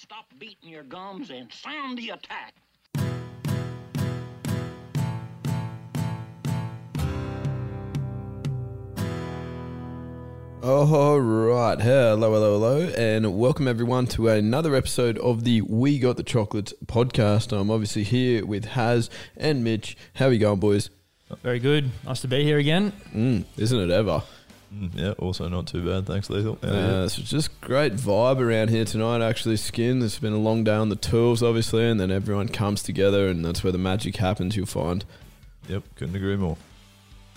Stop beating your gums and sound the attack. All right, hello, hello, hello, and welcome everyone to another episode of the We Got the Chocolates podcast. I'm obviously here with Haz and Mitch. How are you going, boys? Very good. Nice to be here again. Mm, isn't it ever? Mm, yeah, also not too bad. Thanks, Lethal. Yeah, Uh, it's just great vibe around here tonight. Actually, skin. It's been a long day on the tools, obviously, and then everyone comes together, and that's where the magic happens. You'll find. Yep, couldn't agree more.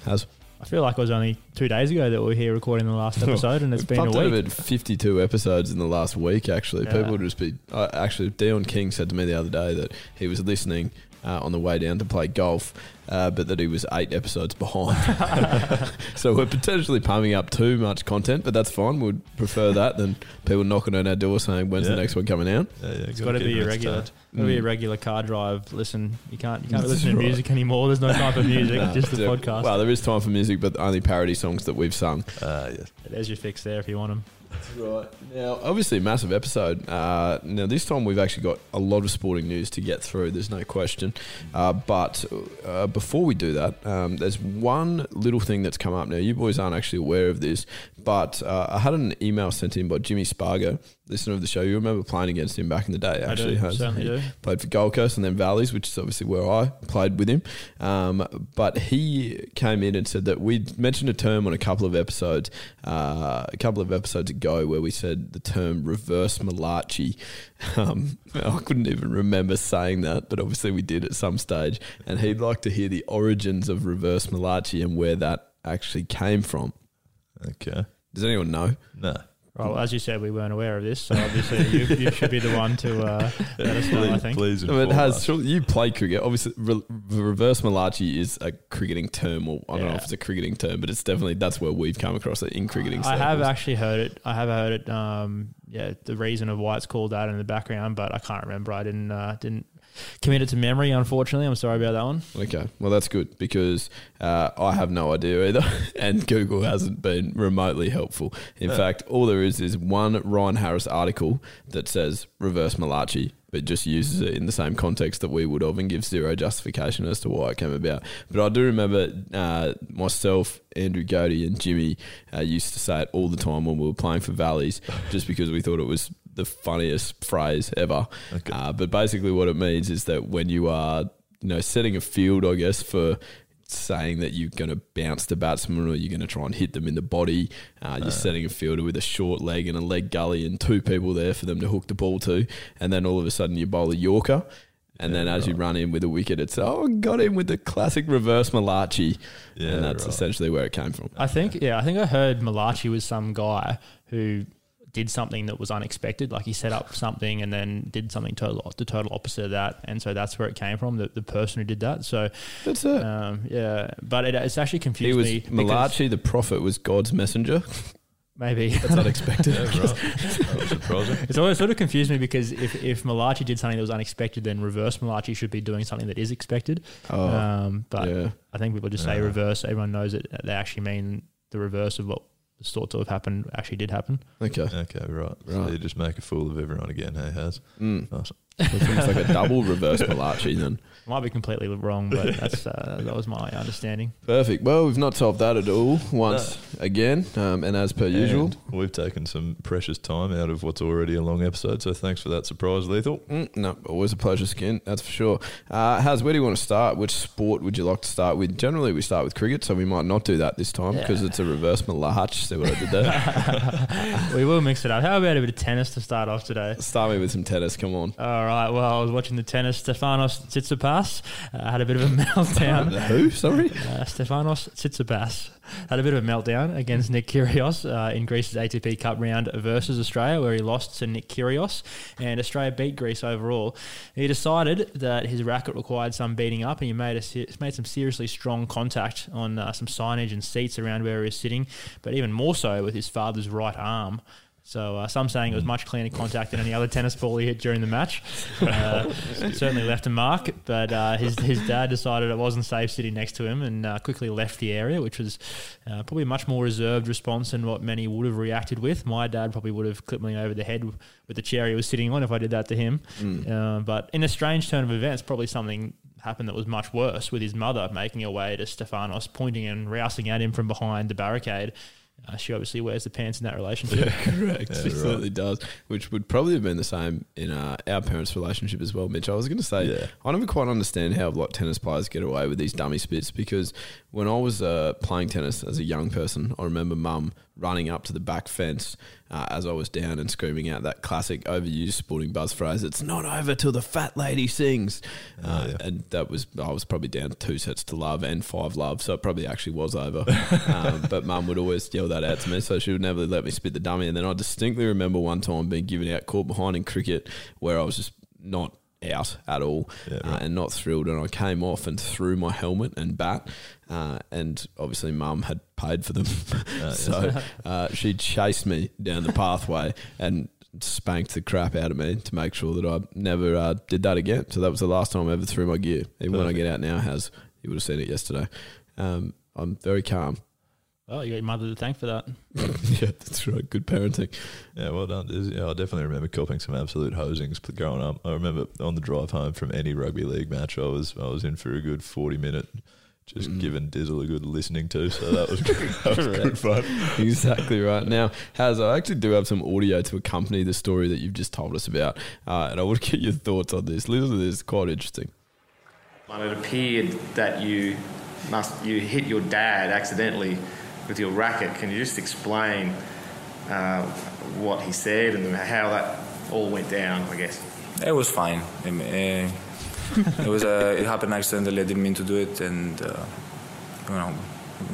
Has I feel like it was only two days ago that we were here recording the last episode, and it's We've been a pumped out week. about 52 episodes in the last week. Actually, Yeah. people would just be. Uh, actually, Dion King said to me the other day that he was listening uh, on the way down to play golf, uh, but that he was eight episodes behind. so we're potentially pumping up too much content, but that's fine. We'd prefer that than people knocking on our door saying, "When's the next one coming out?" Yeah, yeah, It's got to be a regular, got to be a Mm. regular car drive. Listen, you can't you can't That's listen to music anymore. There's no time for music, Nah, just the podcast. Well, there is time for music, but only parody songs that we've sung. Uh, yes. There's your fix there if you want them. Right. Now, obviously, massive episode. Uh, now, this time we've actually got a lot of sporting news to get through, there's no question. Uh, but uh, before we do that, um, there's one little thing that's come up. Now, you boys aren't actually aware of this, but uh, I had an email sent in by Jimmy Spargo, listener of the show. You remember playing against him back in the day, I actually. do, Has- certainly he do. Played for Gold Coast and then Valleys, which is obviously where I played with him. Um, but he came in and said that we mentioned a term on a couple of episodes, uh, a couple of episodes ago, where we said the term reverse Malachi. Um, I couldn't even remember saying that, but obviously we did at some stage. And he'd like to hear the origins of reverse Malachi and where that actually came from. Okay. Does anyone know? No. Well, as you said, we weren't aware of this, so obviously you, you should be the one to uh, let us know. I think. please I mean, it has us. you play cricket. Obviously, re- reverse Malachi is a cricketing term, or I don't know if it's a cricketing term, but it's definitely that's where we've come across it in cricketing. I have actually heard it. I have heard it. Um, yeah, the reason of why it's called that in the background, but I can't remember. I didn't uh, didn't commit it to memory. Unfortunately, I'm sorry about that one. Okay, well that's good because uh, I have no idea either, and Google hasn't been remotely helpful. In Yeah. fact, all there is is one Ryan Harris article that says reverse Malachi, but just uses it in the same context that we would have and gives zero justification as to why it came about. But I do remember uh, myself, Andrew Godey, and Jimmy uh, used to say it all the time when we were playing for Valleys, just because we thought it was the funniest phrase ever. Okay. Uh, but basically, what it means is that when you are, you know, setting a field, I guess, for saying that you're going to bounce the batsman or you're going to try and hit them in the body, uh, you're setting a fielder with a short leg and a leg gully and two people there for them to hook the ball to, and then all of a sudden you bowl a Yorker. And then as you run in with a wicket, it's oh, got him with the classic reverse Malachi, Yeah, and that's right. essentially where it came from. I think, yeah, I think I heard Malachi was some guy who did something that was unexpected. Like he set up something and then did something total the total opposite of that, and so that's where it came from. The, the person who did that. So That's it. um, yeah, but it, it's actually he confused was me. because Malachi, the prophet, was God's messenger. Maybe That's unexpected. Yeah. That surprising. It's always sort of confused me because if, if Malachi did something that was unexpected, then reverse Malachi should be doing something that is expected. Oh, um, but yeah. I think people just say Yeah. reverse. Everyone knows that they actually mean the reverse of what was thought to have happened actually did happen. Okay. Okay, right. So Right. you just make a fool of everyone again, hey, Has? Mm. Nice. So it's almost like a double reverse Malachi then. Might be completely wrong, but that's uh, that was my understanding. Perfect. Well, we've not solved that at all once again, um, and as per usual. We've taken some precious time out of what's already a long episode, so thanks for that surprise, Lethal. Mm, no, always a pleasure, Skin. That's for sure. Uh, Haz, where do you want to start? Which sport would you like to start with? Generally, we start with cricket, so we might not do that this time because Yeah. it's a reverse Malach. See what I did there? we will mix it up. How about a bit of tennis to start off today? start me with some tennis. Come on. All right. Well, I was watching the tennis. Stefanos Tsitsipas uh, had a bit of a meltdown. Who? Sorry. Uh, Stefanos Tsitsipas had a bit of a meltdown against Nick Kyrgios uh, in Greece's ATP Cup round versus Australia, where he lost to Nick Kyrgios, and Australia beat Greece overall. He decided that his racket required some beating up, and he made a made some seriously strong contact on uh, some signage and seats around where he was sitting, but even more so with his father's right arm. So uh, some saying it was much cleaner contact than any other tennis ball he hit during the match. Uh, certainly left a mark, but uh, his his dad decided it wasn't safe sitting next to him and uh, quickly left the area, which was uh, probably a much more reserved response than what many would have reacted with. My dad probably would have clipped me over the head with the chair he was sitting on if I did that to him. Uh, but in a strange turn of events, probably something happened that was much worse with his mother making her way to Stefanos, pointing and rousing at him from behind the barricade. Uh, she obviously wears the pants in that relationship. Correct. Yeah, she right. certainly does. Which would probably have been the same in uh, our parents' relationship as well, Mitch. I was going to say, Yeah. I never quite understand how a like tennis players get away with these dummy spits because when I was uh, playing tennis as a young person, I remember mum running up to the back fence uh, as I was down and screaming out that classic overused sporting buzz phrase, "It's not over till the fat lady sings," uh, yeah. and that was I was probably down two sets to love and five love, so it probably actually was over. um, but mum would always yell that out to me, so she would never let me spit the dummy. And then I distinctly remember one time being given out caught behind in cricket where I was just not out at all Yeah, uh, and not thrilled. And I came off and threw my helmet and bat. Uh, and obviously, mum had paid for them. so uh, she chased me down the pathway and spanked the crap out of me to make sure that I never uh, did that again. So that was the last time I ever threw my gear. Even when I get out now, has you would have seen it yesterday. Um, I'm very calm. Well, you got your mother to thank for that. yeah, that's right. Good parenting. Yeah, well done. There's- Yeah, I definitely remember copping some absolute hosings growing up. I remember on the drive home from any rugby league match, I was I was in for a good forty minute, just Mm. giving Dizzle a good listening to. So that was that was good fun. exactly right. Now, Haz, I actually do have some audio to accompany the story that you've just told us about, uh, and I want to get your thoughts on this. Listen to this; quite interesting. And it appeared that you must you hit your dad accidentally with your racket. Can you just explain uh, what he said and how that all went down? I guess. It was fine. Eh, it was uh, it happened accidentally. I didn't mean to do it, and uh, you know,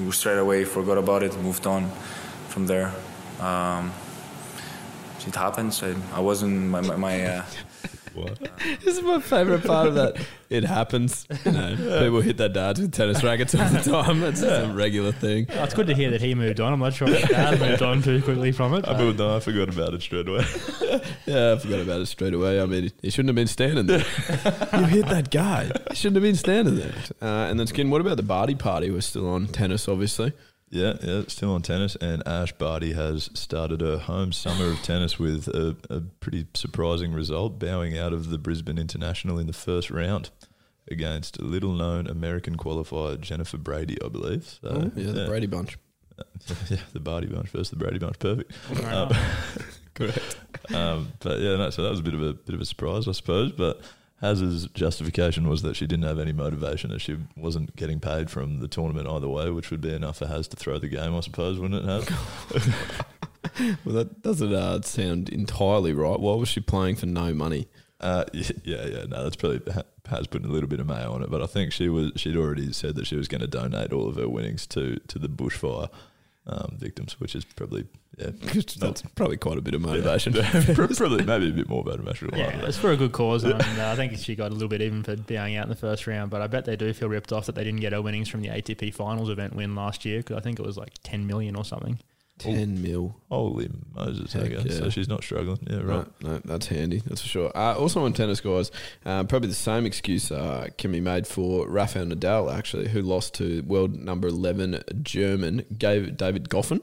we straight away forgot about it, moved on from there. Um, it happens. I, I wasn't my my, my uh, What? This is my favorite part of that. It happens. You know, people hit their dads with tennis rackets all the time. It's just a regular thing. Oh, it's good to hear that he moved on. I'm not sure if dad moved on too quickly from it. I, but- moved on, I forgot about it straight away. Yeah, I forgot about it straight away. I mean, he shouldn't have been standing there. you hit that guy. He shouldn't have been standing there. Uh, and then, Skin, what about the Barty party? We're still on tennis, obviously. Yeah, yeah, still on tennis, and Ash Barty has started her home summer of tennis with a, a pretty surprising result, bowing out of the Brisbane International in the first round against a little-known American qualifier Jennifer Brady, I believe. So, Oh, yeah, the Brady bunch. yeah, the Barty bunch versus the Brady bunch, perfect. Um. Correct. um, but yeah, no, so that was a bit of a bit of a surprise, I suppose. But Haz's justification was that she didn't have any motivation, as she wasn't getting paid from the tournament either way, which would be enough for Haz to throw the game, I suppose, wouldn't it? Haz? Well, that doesn't uh, sound entirely right. Why was she playing for no money? Uh, yeah, yeah, no, that's probably has put a little bit of mayo on it, but I think she was she'd already said that she was going to donate all of her winnings to to the bushfire um, victims, which is probably yeah, That's probably quite a bit of motivation. probably maybe a bit more motivation. Yeah, it's for a good cause, and uh, I think she got a little bit even for being out in the first round. But I bet they do feel ripped off that they didn't get her winnings from the ATP Finals event win last year because I think it was like ten million or something. 10 mil. Holy Moses, Heck okay. yeah. so she's not struggling. Yeah, right. No, no, that's handy. That's for sure. Uh, also on tennis, guys, um, probably the same excuse uh, can be made for Rafael Nadal, actually, who lost to world number 11 German Gav- David Goffin.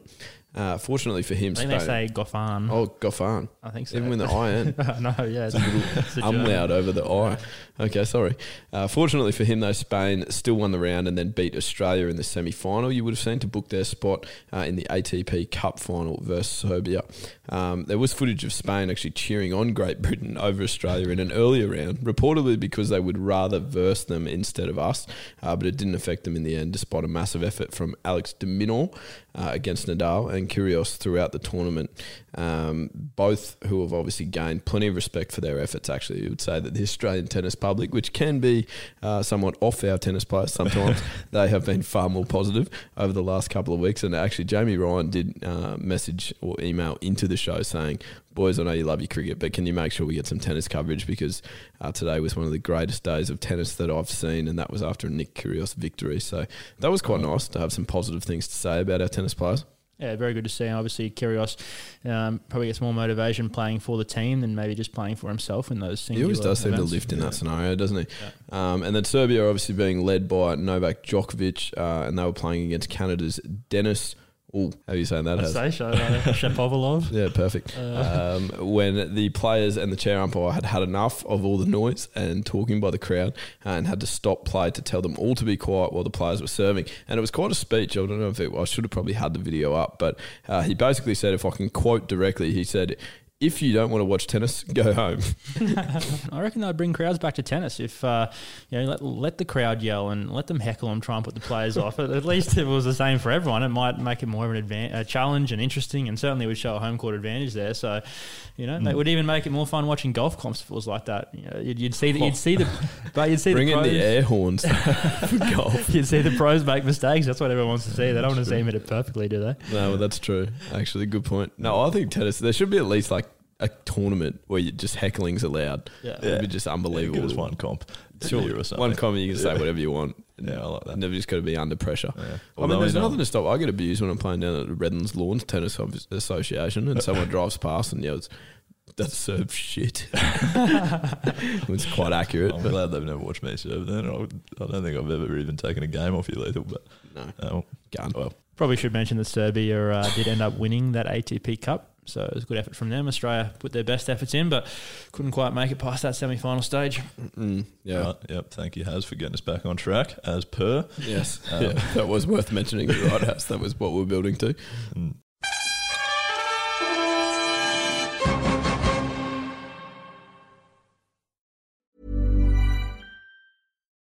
Uh, fortunately for him, I think they say Goffan. Oh, Goffan. I think so. Even with the IN. no, yeah, it's, it's a umlaut German. over the I. Okay, sorry. Uh, fortunately for him, though, Spain still won the round and then beat Australia in the semi final. You would have seen to book their spot uh, in the ATP Cup final versus Serbia. Um, there was footage of Spain actually cheering on Great Britain over Australia in an earlier round, reportedly because they would rather verse them instead of us, uh, but it didn't affect them in the end, despite a massive effort from Alex de Minaur uh, against Nadal and Kyrgios throughout the tournament. Um, both who have obviously gained plenty of respect for their efforts. Actually, you would say that the Australian tennis public, which can be uh, somewhat off our tennis players sometimes, they have been far more positive over the last couple of weeks. And actually, Jamie Ryan did uh, message or email into the show saying, "Boys, I know you love your cricket, but can you make sure we get some tennis coverage because uh, today was one of the greatest days of tennis that I've seen, and that was after a Nick Kyrgios victory. So that was quite nice to have some positive things to say about our tennis players." Yeah, very good to see. Obviously, Kyrgios um, probably gets more motivation playing for the team than maybe just playing for himself in those. He always singular does seem to lift in that scenario, doesn't he? Um, and then Serbia obviously being led by Novak Djokovic, uh, and they were playing against Canada's Denis. Oh, how are you saying that? I'd say so, uh, Shapovalov. Yeah, perfect. Uh. Um, when the players and the chair umpire had had enough of all the noise and talking by the crowd and had to stop play to tell them all to be quiet while the players were serving. And it was quite a speech. I don't know if it, I should have probably had the video up, but uh, he basically said, if I can quote directly, he said, if you don't want to watch tennis, go home. I reckon they'd bring crowds back to tennis if uh, you know let, let the crowd yell and let them heckle and try and put the players off. At least if it was the same for everyone, it might make it more of an advan- a challenge and interesting, and certainly would show a home court advantage there. So, you know, Mm. it would even make it more fun watching golf comps if it was like that. You know, you'd, you'd see the, you'd see the but you'd see Bring the in the air horns golf. You'd see the pros make mistakes. That's what everyone wants to see. They don't want to see him hit it perfectly, do they? No, well, that's true. Actually, good point. No, I think tennis. There should be at least like a tournament where you just heckling's allowed. Yeah. it'd be just unbelievable. give us one comp a Sure, or something. one comp you can say Yeah. whatever you want. Yeah, I like that. Never just got to be under pressure. I mean, there's in, um, nothing to stop. I get abused when I'm playing down at the Redlands Lawns Tennis Association, and someone drives past and yells, "That's serve shit." it's quite accurate. I'm but glad they've never watched me serve. Then I, don't think I've ever even taken a game off you, lethal. But no, oh, gun. Well, Probably should mention that Serbia uh, did end up winning that ATP Cup. So it was a good effort from them. Australia put their best efforts in, but couldn't quite make it past that semi final stage. yeah. Right, yep. Thank you, Haz, for getting us back on track as per. Yes, Um, yeah, that was worth mentioning. You're right, House. That was what we we're building to.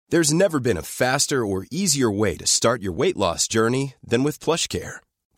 There's never been a faster or easier way to start your weight loss journey than with PlushCare.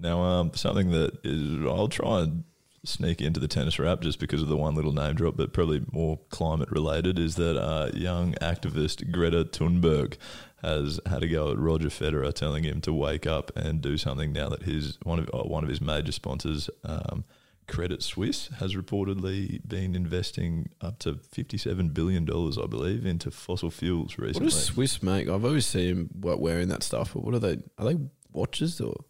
Now, um, something that is, I'll try and sneak into the tennis wrap just because of the one little name drop, but probably more climate related, is that uh, young activist Greta Thunberg has had a go at Roger Federer, telling him to wake up and do something now that his one of uh, one of his major sponsors. Um, Credit Suisse has reportedly been investing up to fifty-seven billion dollars, I believe, into fossil fuels recently. What does Swiss make? I've always seen him what, wearing that stuff, but what are they? Are they watches or?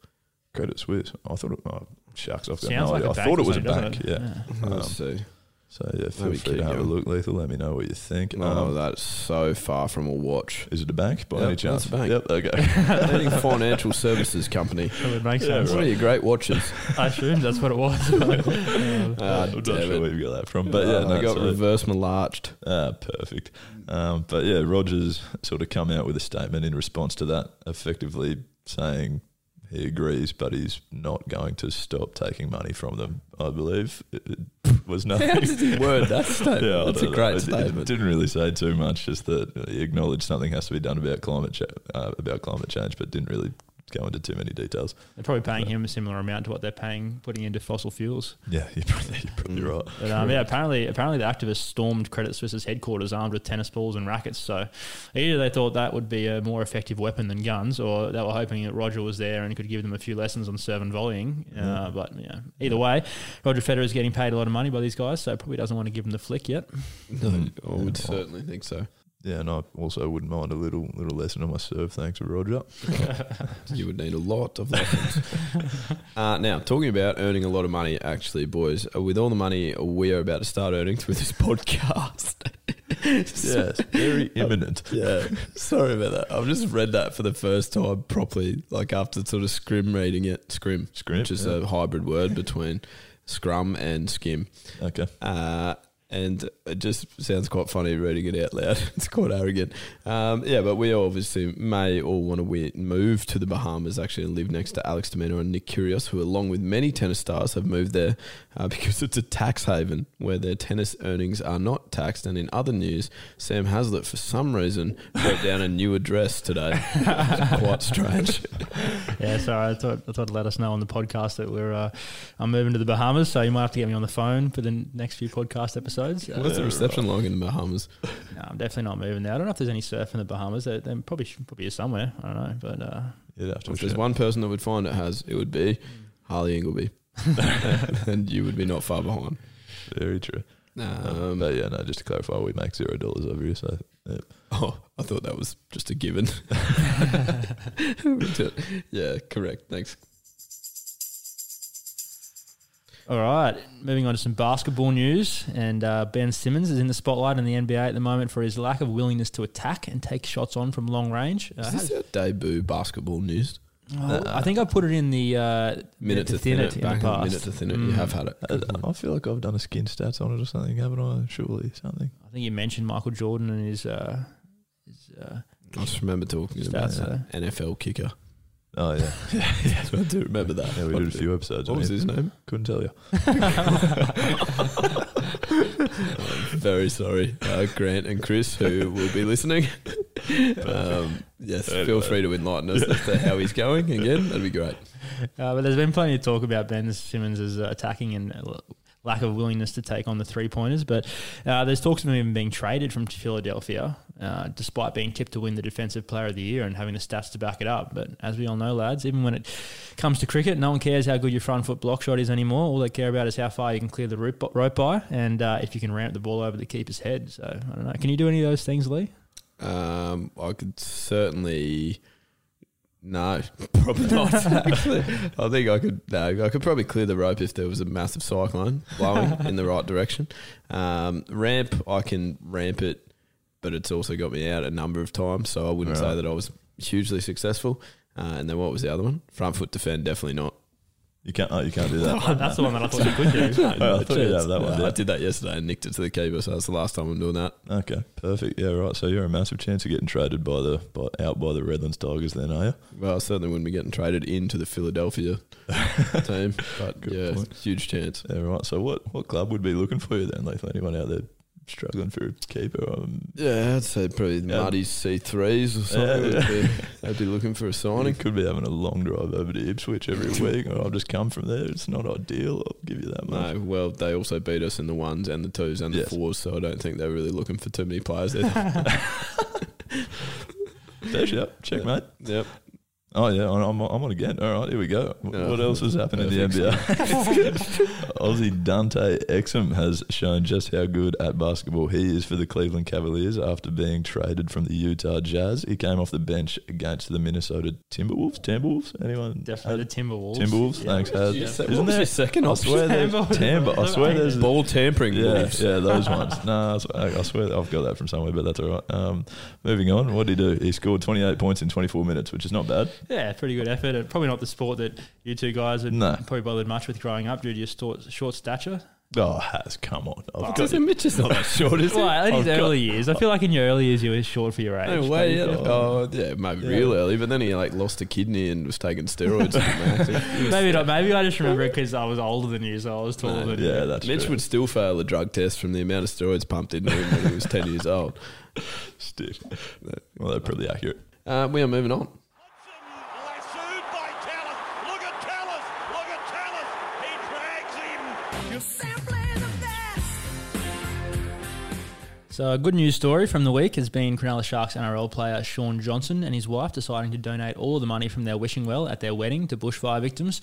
Credit Suisse. I thought it. Oh, shucks, I've got Sounds no like idea. a I thought or it was a something, bank. doesn't Yeah. it? Let's Um, see. So yeah, feel Maybe free to keep have a going. look, Lethal. Let me know what you think. Oh, Um, that's so far from a watch. is it a bank by Yep, any chance? that's a bank. Yep. Okay. Leading financial services company. That would make Yeah, sense. What are your great watches? I assumed that's what it was. Um, Ah, I'm not damn sure it. where you got that from, but yeah, Uh, no, I got so- reverse malarched. Ah, perfect. Um, but yeah, Rogers sort of come out with a statement in response to that, effectively saying he agrees, but he's not going to stop taking money from them. I believe it, was nothing. How did he word that statement? I That's a know. great statement. It didn't really say too much. Just that he acknowledged something has to be done about climate cha- uh, about climate change, but didn't really go into too many details. They're probably paying him a similar amount to what they're paying putting into fossil fuels. Yeah, you're probably, you're probably right. But um, yeah, apparently, apparently the activists stormed Credit Suisse's headquarters armed with tennis balls and rackets. So either they thought that would be a more effective weapon than guns, or they were hoping that Roger was there and could give them a few lessons on serve and volleying. Uh, but yeah, either way, Roger Federer is getting paid a lot of money by these guys, so probably doesn't want to give them the flick yet. No, I would certainly think so. Yeah, and I also wouldn't mind a little little lesson on my serve. Thanks, Roger. You would need a lot of lessons. uh, now, talking about earning a lot of money, actually, boys, uh, with all the money we are about to start earning through this podcast. Yes, very imminent. Yeah, sorry about that. I've just read that for the first time properly, like after sort of scrim reading it. Scrim, Scrim, which is yeah. a hybrid word between scrum and skim. Okay. Uh, and it just sounds quite funny reading it out loud. It's quite arrogant. Um, yeah, but we obviously may all want to move to the Bahamas actually and live next to Alex de Minaur and Nick Kyrgios, who, along with many tennis stars, have moved there uh, because it's a tax haven where their tennis earnings are not taxed. And in other news, Sam Hazlitt, for some reason, wrote down a new address today. Quite strange. yeah, sorry, I thought I thought let us know on the podcast that we're uh, I'm moving to the Bahamas, so you might have to get me on the phone for the next few podcast episodes. Uh, What's the reception like in the Bahamas? No, I'm definitely not moving there. I don't know if there's any surf in the Bahamas. There, there probably should, probably is somewhere. I don't know, but uh, You'd have If there's one person that would find it has, it would be Harley Ingleby. and you would be not far behind. Very true. Um, but yeah, no. Just to clarify, we make zero dollars over here. So yeah. Oh, I thought that was just a given. yeah, correct. Thanks. All right, moving on to some basketball news. And uh, Ben Simmons is in the spotlight in the NBA at the moment for his lack of willingness to attack and take shots on from long range. Uh, Is this our debut basketball news? well, I think I put it in the uh, Minute to thin thin it it. in the in past. minute to thin it. You Mm. have had it. I, I feel like I've done a skin stats on it or something, haven't I? Surely something. I think you mentioned Michael Jordan and his. Uh, his uh, I just remember talking about Stats, uh, that NFL kicker. Oh yeah, yeah, I do remember that. yeah. We did a few episodes. What was his name? Couldn't tell you. Very sorry, uh, Grant and Chris, who will be listening. Um, yes, feel free to enlighten us as to how he's going again. That'd be great. Uh, but there's been plenty of talk about Ben Simmons' uh, attacking and uh, lack of willingness to take on the three pointers. But uh, there's talks of him even being traded from Philadelphia, uh, despite being tipped to win the Defensive Player of the Year and having the stats to back it up. But as we all know, lads, even when it comes to cricket, no one cares how good your front foot block shot is anymore. All they care about is how far you can clear the rope, rope by and uh, if you can ramp the ball over the keeper's head. So I don't know. Can you do any of those things, Lee? Um, I could certainly. No, probably not. I think I could. No, I could probably clear the rope if there was a massive cyclone blowing in the right direction. Um, ramp, I can ramp it, but it's also got me out a number of times, so I wouldn't say that I was hugely successful. Uh, and then what was the other one? Front foot defend, definitely not. You can't. Oh, you can't do that. That's the one that I thought you could do. Oh, I thought you'd have that one. No, down. I did that yesterday and nicked it to the keeper, so that's the last time I'm doing that. Okay, perfect. Yeah, right. So you're a massive chance of getting traded by the by, out by the Redlands Tigers, then, are you? Well, I certainly wouldn't be getting traded into the Philadelphia team, but Good yeah, point. huge chance. Yeah, right. So what what club would be looking for you then? Like anyone out there struggling for a keeper? Um, Yeah, I'd say probably the Yeah. Muddies C3s or something. Yeah, yeah. be- they'd be looking for a signing. could be having a long drive over to Ipswich every week, or I'll just come from there. It's not ideal. I'll give you that much. No, well, they also beat us in the ones and the twos and Yes. the fours, so I don't think they're really looking for too many players there. There's you. Check, mate. yep. Oh yeah, I'm, I'm on again. All right, here we go. Wh- what else has happened in the perfect. NBA? Aussie Dante Exum has shown just how good at basketball he is for the Cleveland Cavaliers after being traded from the Utah Jazz. He came off the bench against the Minnesota Timberwolves. Timberwolves? Anyone? Definitely the Timberwolves. Timberwolves. Yeah. Thanks, Haz. Yeah. Isn't What there your second I swear there's Tampa. Tampa. I swear there's Ball tampering yeah, wolves. yeah, those ones. No, I swear, I swear I've got that from somewhere, but that's all right. Um, moving on, what did he do? He scored 28 points in 24 minutes, which is not bad. Yeah, pretty good effort. And probably not the sport that you two guys would No. probably bothered much with growing up due to your short, short stature. Oh, has come on. I've Because Mitch is not that short, is he? Well, in his I've got- early years, I feel like in your early years you were short for your age. No way. you Yeah. Oh, yeah, maybe real early, but then he like lost a kidney and was taking steroids. Maybe not. Maybe I just remember it because I was older than you, so I was taller than you. Yeah, that's Mitch true. would still fail a drug test from the amount of steroids pumped into him when he was 10 years old. Still. Well, they're probably accurate. Uh, we are moving on. So, a good news story from the week has been Cronulla Sharks NRL player Shaun Johnson and his wife deciding to donate all of the money from their wishing well at their wedding to bushfire victims.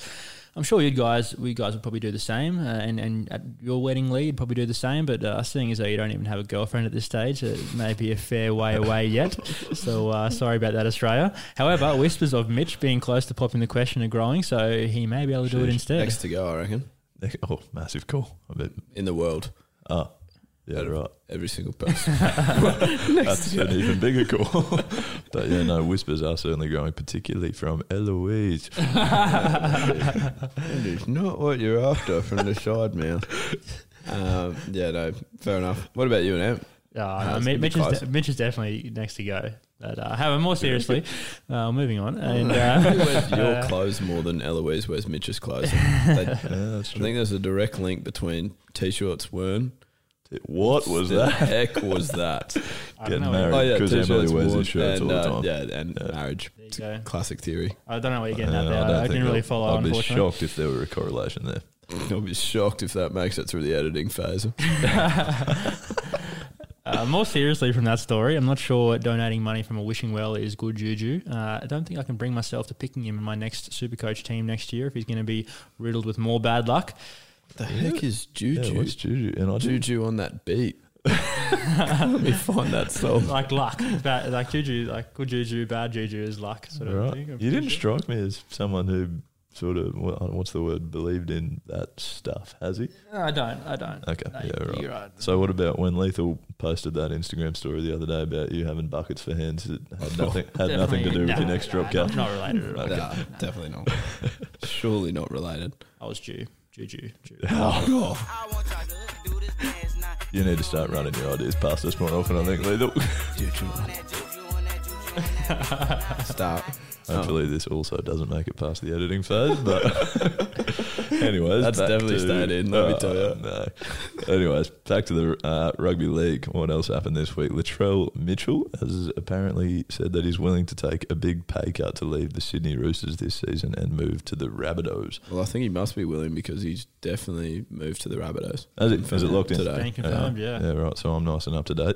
I'm sure you guys, we guys would probably do the same, uh, and and at your wedding, Lee, you'd probably do the same. But uh, seeing as though you don't even have a girlfriend at this stage, it may be a fair way away yet. So uh, sorry about that, Australia. However, whispers of Mitch being close to popping the question are growing, so he may be able to do it instead. Next to go, I reckon, Oh, massive call. I bet. in the world. Oh, yeah, right. Every single person. That's an even bigger call. but yeah, no, whispers are certainly growing, particularly from Eloise. That is not what you're after from the side mouth. Um, yeah, no, fair enough. What about you and Amp? Uh, How's no, it Mi- been Mitch, is de- Mitch is definitely next to go. But uh, however, more seriously, uh, moving on. And uh, Who wears your uh, clothes more than Eloise wears Mitch's clothes? They- I think there's a direct link between t-shirts worn. What was the that? heck was that? Getting know. married because t-shirts Emily wears worn his shirts and, all the uh, time. yeah, and Yeah. marriage. There you go. classic theory. I don't know what you're getting Yeah, at there. don't I, I didn't really I'll- follow. I'd be shocked if there were a correlation there. I'll be shocked if that makes it through the editing phase. Uh, more seriously, from that story, I'm not sure donating money from a wishing well is good juju. Uh, I don't think I can bring myself to picking him in my next Supercoach team next year if he's going to be riddled with more bad luck. The heck is Juju? Yeah, what's Juju? And I didn't- Juju on that beat. Let me find that song. Like luck, bad, like juju, like good juju, bad juju is luck sort of Right. thing. I'm You didn't pretty strike me as someone who sort of what- uh, what's the word believed in that stuff. Has he? sure. I don't. I don't. Okay, No, yeah, right. You're right. So what about when Lethal posted that Instagram story the other day about you having buckets for hands? that had nothing had nothing to do with Definitely- your no, next drop no, cut. Not, not related at all. Okay. Nah, definitely not. Surely not related. I was due. Juju. Juju. Oh, You need to start running your ideas past us more often. I think Lethal. Start. Hopefully, this also doesn't make it past the editing phase. But, anyways, That's definitely to- stayed in, let me Oh, tell you. No. Anyways, back to the uh, rugby league. What else happened this week? Latrell Mitchell has apparently said that he's willing to take a big pay cut to leave the Sydney Roosters this season and move to the Rabbitohs. Well, I think he must be willing because he's definitely moved to the Rabbitohs. Has it, has it locked in Today. Being confirmed, yeah. Yeah, right. So I'm nice and up to date.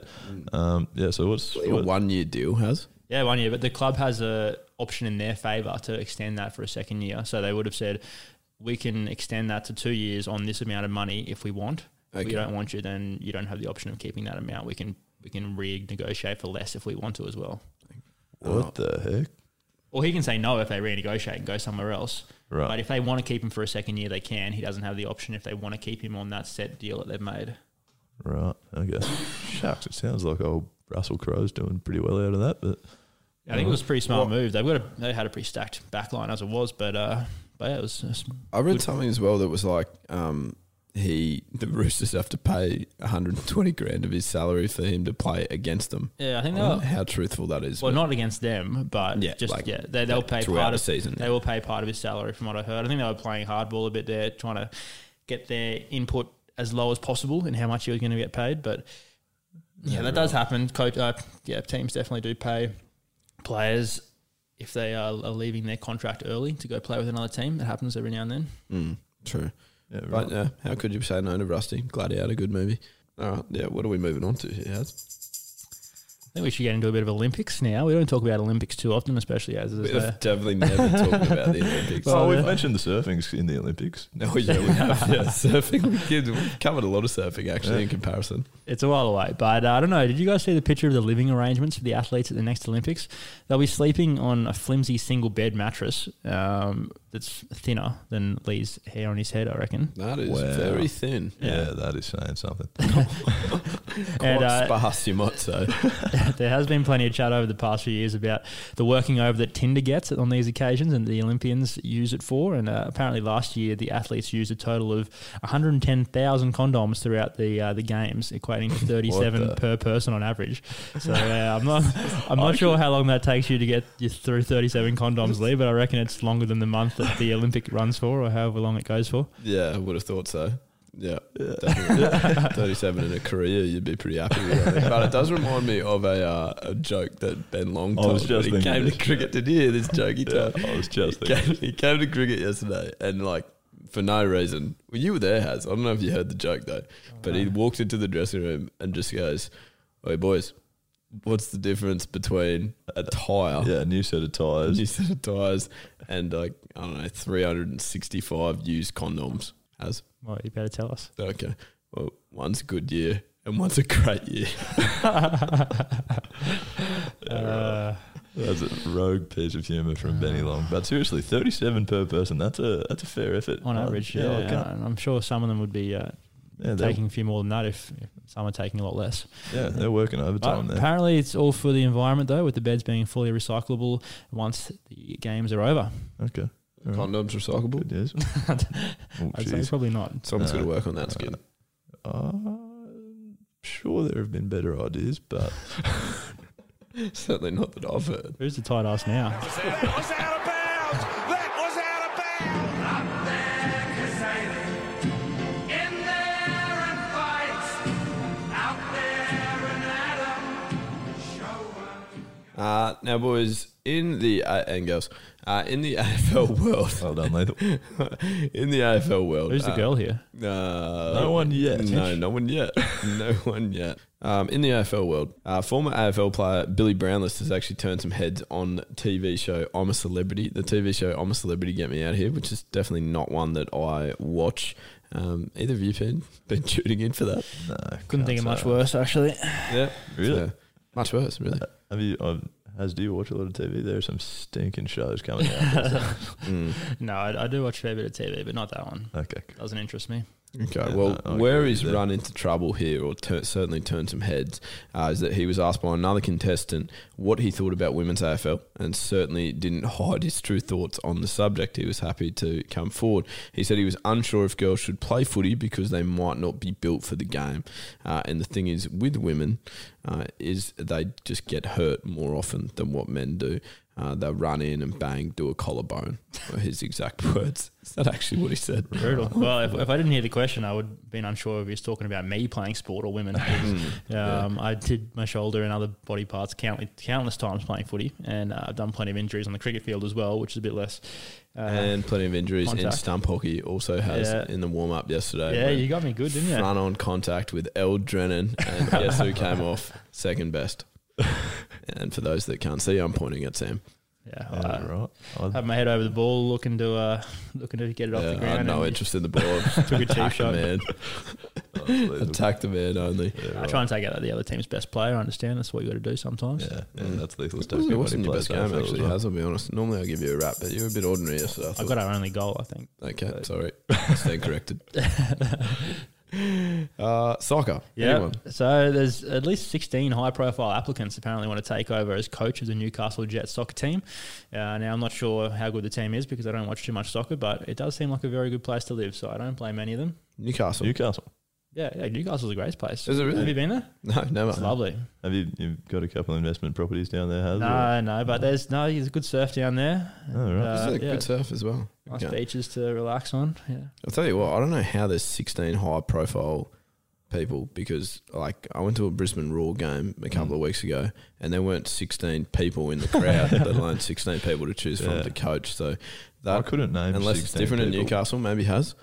Um, yeah. So what's A what, one year deal has. Yeah, one year, but the club has a option in their favour to extend that for a second year. So they would have said, we can extend that to two years on this amount of money if we want. If we don't want you, then you don't have the option of keeping that amount. We can we can renegotiate for less if we want to as well. what the heck? Or he can say no if they renegotiate and go somewhere else. Right. But if they want to keep him for a second year, they can. He doesn't have the option if they want to keep him on that set deal that they've made. Right. Okay. Shucks. It sounds like old Russell Crowe's doing pretty well out of that, but. I think it was a pretty smart move. They've got a, they had a pretty stacked back line as it was, but uh, but yeah, it was, it was I read Good. something as well that was like um, he the Roosters have to pay 120 grand of his salary for him to play against them. yeah. I think I don't were, know how truthful that is. Well, not against them, but Yeah, just like, yeah, they, they'll pay part the of season, They yeah. will pay part of his salary, from what I heard. I think they were playing hardball a bit there, trying to get their input as low as possible in how much he was going to get paid. But yeah, that does happen. Coach, uh, yeah, teams definitely do pay players if they are, are leaving their contract early to go play with another team. It happens every now and then. Mm, true. Yeah, right. But yeah, how could you say no to Rusty? Gladiator, good movie. All right, yeah. What are we moving on to here? Haz? I think we should get into a bit of Olympics now. We don't talk about Olympics too often, especially as We've a, definitely never talked about the Olympics. Oh, we've yeah. mentioned the surfing's in the Olympics. No, yeah, we have. Yeah, surfing. We did- We've covered a lot of surfing actually in comparison. It's a while away, but uh, I don't know. Did you guys see the picture of the living arrangements for the athletes at the next Olympics? They'll be sleeping on a flimsy single bed mattress um, that's thinner than Lee's hair on his head, I reckon. That is Wow. very thin. Yeah, that is saying something. Quite And, uh, sparse, you might say. there has been plenty of chat over the past few years about the working over that Tinder gets on these occasions and the Olympians use it for. And uh, apparently last year, the athletes used a total of 110,000 condoms throughout the uh, the games, equating to 37 per person on average. So uh, I'm not I'm not sure how long that takes you to get you through 37 condoms, Lee, but I reckon it's longer than the month that the Olympic runs for, or however long it goes for. Yeah, I would have thought so. Yeah, definitely. 37 in a career, you'd be pretty happy with that. But it does remind me of a, uh, a joke that Ben Long I told was just he came to cricket. Did you hear this joke he Yeah. I was just he came, he came to cricket yesterday and, like, for no reason. Well, you were there, Has. I don't know if you heard the joke, though. But he walked into the dressing room and just goes, Hey, boys, what's the difference between a tyre? Yeah, a new set of tyres. new set of tyres and like I don't know, three hundred and sixty-five used condoms. Has Well, you better tell us. okay. Well, one's a good year and one's a great year. Uh, That's a rogue piece of humour from Benny Long. But seriously, 37 per person, that's a that's a fair effort. on Uh, average, I yeah. can't- I'm sure some of them would be uh, Yeah, taking a few more than that if, if some are taking a lot less. yeah, they're working But overtime there. apparently, it's all for the environment, though, with the beds being fully recyclable once the games are over. Okay. All right. Condoms recyclable. It is. Oh, I'd say jeez. probably not. Someone's No. got to work on that skin. Uh, sure, there have been better ideas, but Certainly not that I've heard. Who's the tight ass now? Uh, now, boys, in the uh, and girls, uh, in the AFL world, well done, Lethal. in the AFL world, Who's the uh, girl here? Uh, No one yet. No, no one yet. no one yet. Um, in the AFL world, uh, former AFL player Billy Brownless has actually turned some heads on TV show I'm a Celebrity. The TV show I'm a Celebrity Get Me Out Here, which is definitely not one that I watch. Um, either of you been been tuning in for that? No, Couldn't can't think of much worse, actually. Yeah, Really? So, much worse, really. Have you? Um, has do you watch a lot of TV? There are some stinking shows coming out. Mm. No, I, I do watch a fair bit of TV, but not that one. okay. Doesn't interest me. Okay, Yeah, well, no, where he's that. run into trouble here, or tur certainly turned some heads, uh, is that he was asked by another contestant what he thought about women's AFL, and certainly didn't hide his true thoughts on the subject. He was happy to come forward. He said he was unsure if girls should play footy because they might not be built for the game. Uh, and the thing is, with women, uh, is they just get hurt more often than what men do. Uh, they'll run in and bang, do a collarbone. Were his exact words. Is that actually what he said? Brutal. well, if, if I didn't hear the question, I would have been unsure if he was talking about me playing sport or women. um, I did my shoulder and other body parts countless, countless times playing footy, and uh, I've done plenty of injuries on the cricket field as well, which is a bit less. Uh, and plenty of injuries in stump hockey also has Yeah. in the warm up yesterday. yeah, you got me good, didn't you? front on contact with El Drennan, and guess who came off second best? And for those that can't see, I'm pointing at Sam. Yeah, Yeah, I right. I- had my head over the ball, looking to uh, looking to get it off Yeah, the ground. I ground. had no interest in the ball. Took a cheap Attack the shot. man. Attack the man only. I try and take out the other team's best player. I understand that's what you got to do sometimes. Yeah, yeah, that's lethal It stuff. wasn't, it wasn't your best game, actually, well. Has, I'll be honest. Normally I'll give you a rap, but you're a bit ordinary yesterday. I I got our only goal, I think. Okay, sorry. Stand corrected. uh, soccer. Yeah. So there's at least 16 high profile applicants apparently want to take over as coach of the Newcastle Jets soccer team. Uh, now, I'm not sure how good the team is because I don't watch too much soccer, but it does seem like a very good place to live. So I don't blame any of them. Newcastle. Newcastle. Yeah, yeah Newcastle's a great place. Is it really? Have you been there? No, never. It's lovely. Have you you've got a couple of investment properties down there? Has No, no, but there's no, there's good surf down there. Oh, right. Uh, It's yeah, good surf as well. nice Okay. beaches to relax on. Yeah. I'll tell you what, I don't know how there's 16 high profile people because, like, I went to a Brisbane Roar game a couple of mm. weeks ago and there weren't 16 people in the crowd, let alone 16 people to choose from to coach. So that I couldn't name. unless it's 16 different in. Newcastle, maybe has.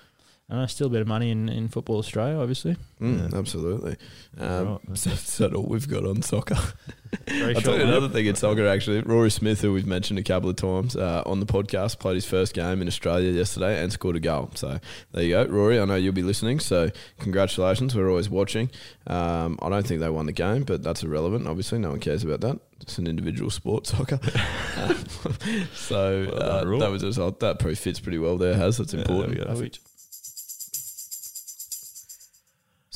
I know, still a bit of money in, in football Australia, obviously. Mm, Yeah. Absolutely. Um, Right. so that's all we've got on soccer. I'll tell you another thing in soccer, actually. Rory Smith, who we've mentioned a couple of times uh, on the podcast, played his first game in Australia yesterday and scored a goal. So there you go. Rory, I know you'll be listening, so congratulations. We're always watching. Um, I don't think they won the game, but that's irrelevant. Obviously, no one cares about that. It's an individual sport, soccer. So Well uh, that was a result. That probably fits pretty well there, Has. That's Yeah, important. there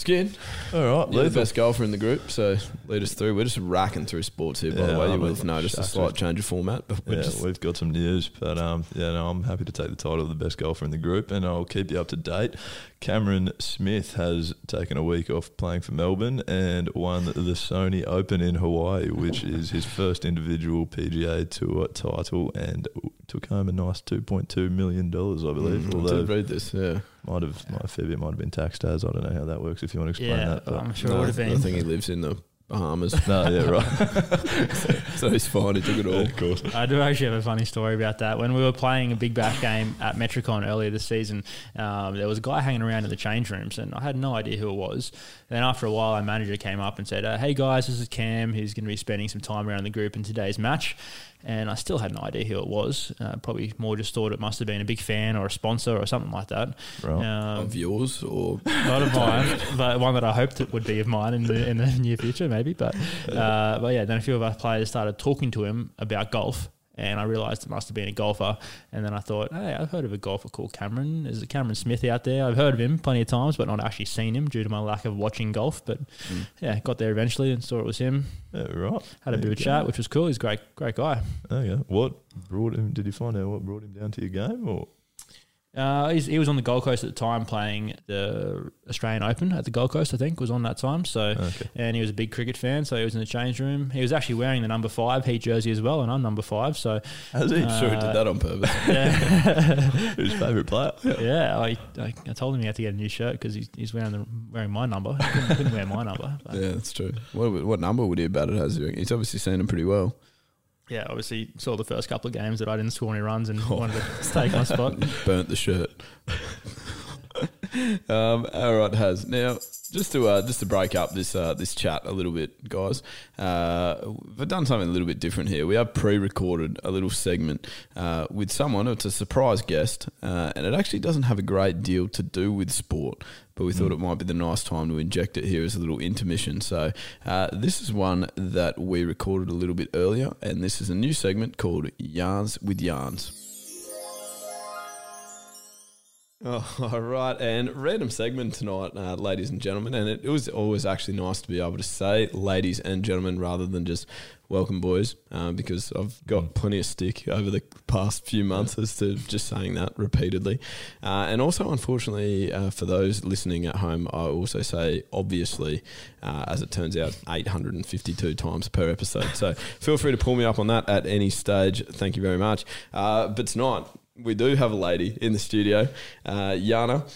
we go. Skin, All right, You're the best golfer in the group, so lead us through. We're just racking through sports here, by Yeah, the way. I You will mean, have noticed a slight change of format, but we're Yeah, just we've got some news, but um, yeah, no, I'm happy to take the title of the best golfer in the group, and I'll keep you up to date. Cameron Smith has taken a week off playing for Melbourne and won the Sony Open in Hawaii, which is his first individual PGA Tour title, and took home a nice 2.2 million dollars, I believe. Mm, I although did read this, yeah. Might have, might, a fair bit might have been taxed as. I don't know how that works. If you want to explain Yeah, that, but I'm sure No, it would have been. I think he lives in the Bahamas. no, yeah, right. so he's fine. He took it all. of course. I do actually have a funny story about that. When we were playing a big bash game at Metricon earlier this season, um, there was a guy hanging around in the change rooms, and I had no idea who it was. Then after a while, our manager came up and said, uh, "Hey guys, this is Cam. He's going to be spending some time around the group in today's match." And I still had no idea who it was. Uh, probably more just thought it must have been a big fan or a sponsor or something like that. Right. Um, Of yours or not of mine, but one that I hoped it would be of mine in the in the near future, maybe. But uh, but yeah, then a few of our players started talking to him about golf, and I realised it must have been a golfer. And then I thought, hey, I've heard of a golfer called Cameron. There's a Cameron Smith out there. I've heard of him plenty of times, but not actually seen him due to my lack of watching golf. But hmm. yeah, got there eventually and saw it was him. Yeah, right. Had a There bit of a chat, which was cool. He's a great, great guy. Oh yeah. What brought him? Did you find out what brought him down to your game, or Uh, he's, he was on the Gold Coast at the time playing the Australian Open at the Gold Coast, I think, was on that time. So, Okay. and he was a big cricket fan, so he was in the change room. He was actually wearing the number five Heat jersey as well, and I'm number five. So, has he? Uh, sure he did that on purpose? yeah, Who's favourite player? yeah. I, I, I told him he had to get a new shirt because he's, he's wearing the wearing my number. He couldn't, couldn't wear my number. But yeah, that's true. What what number would he have batted as? you reckon? He's obviously seen him pretty well. Yeah, obviously saw the first couple of games that I didn't score any runs and oh. wanted to take my spot. Burnt the shirt. um, all right, has now just to uh, just to break up this uh, this chat a little bit, guys. Uh, we've done something a little bit different here. We have pre-recorded a little segment uh, with someone. It's a surprise guest, uh, and it actually doesn't have a great deal to do with sport. But we thought it might be the nice time to inject it here as a little intermission. So uh, this is one that we recorded a little bit earlier, and this is a new segment called Yarns with Yarns. Oh, all right, and random segment tonight, uh, ladies and gentlemen, and it, it was always actually nice to be able to say ladies and gentlemen rather than just welcome boys, uh, because I've got plenty of stick over the past few months as to just saying that repeatedly, uh, and also unfortunately uh, for those listening at home, I also say obviously, uh, as it turns out, 852 times per episode. So feel free to pull me up on that at any stage. Thank you very much. Uh, but tonight we do have a lady in the studio, uh, Yana.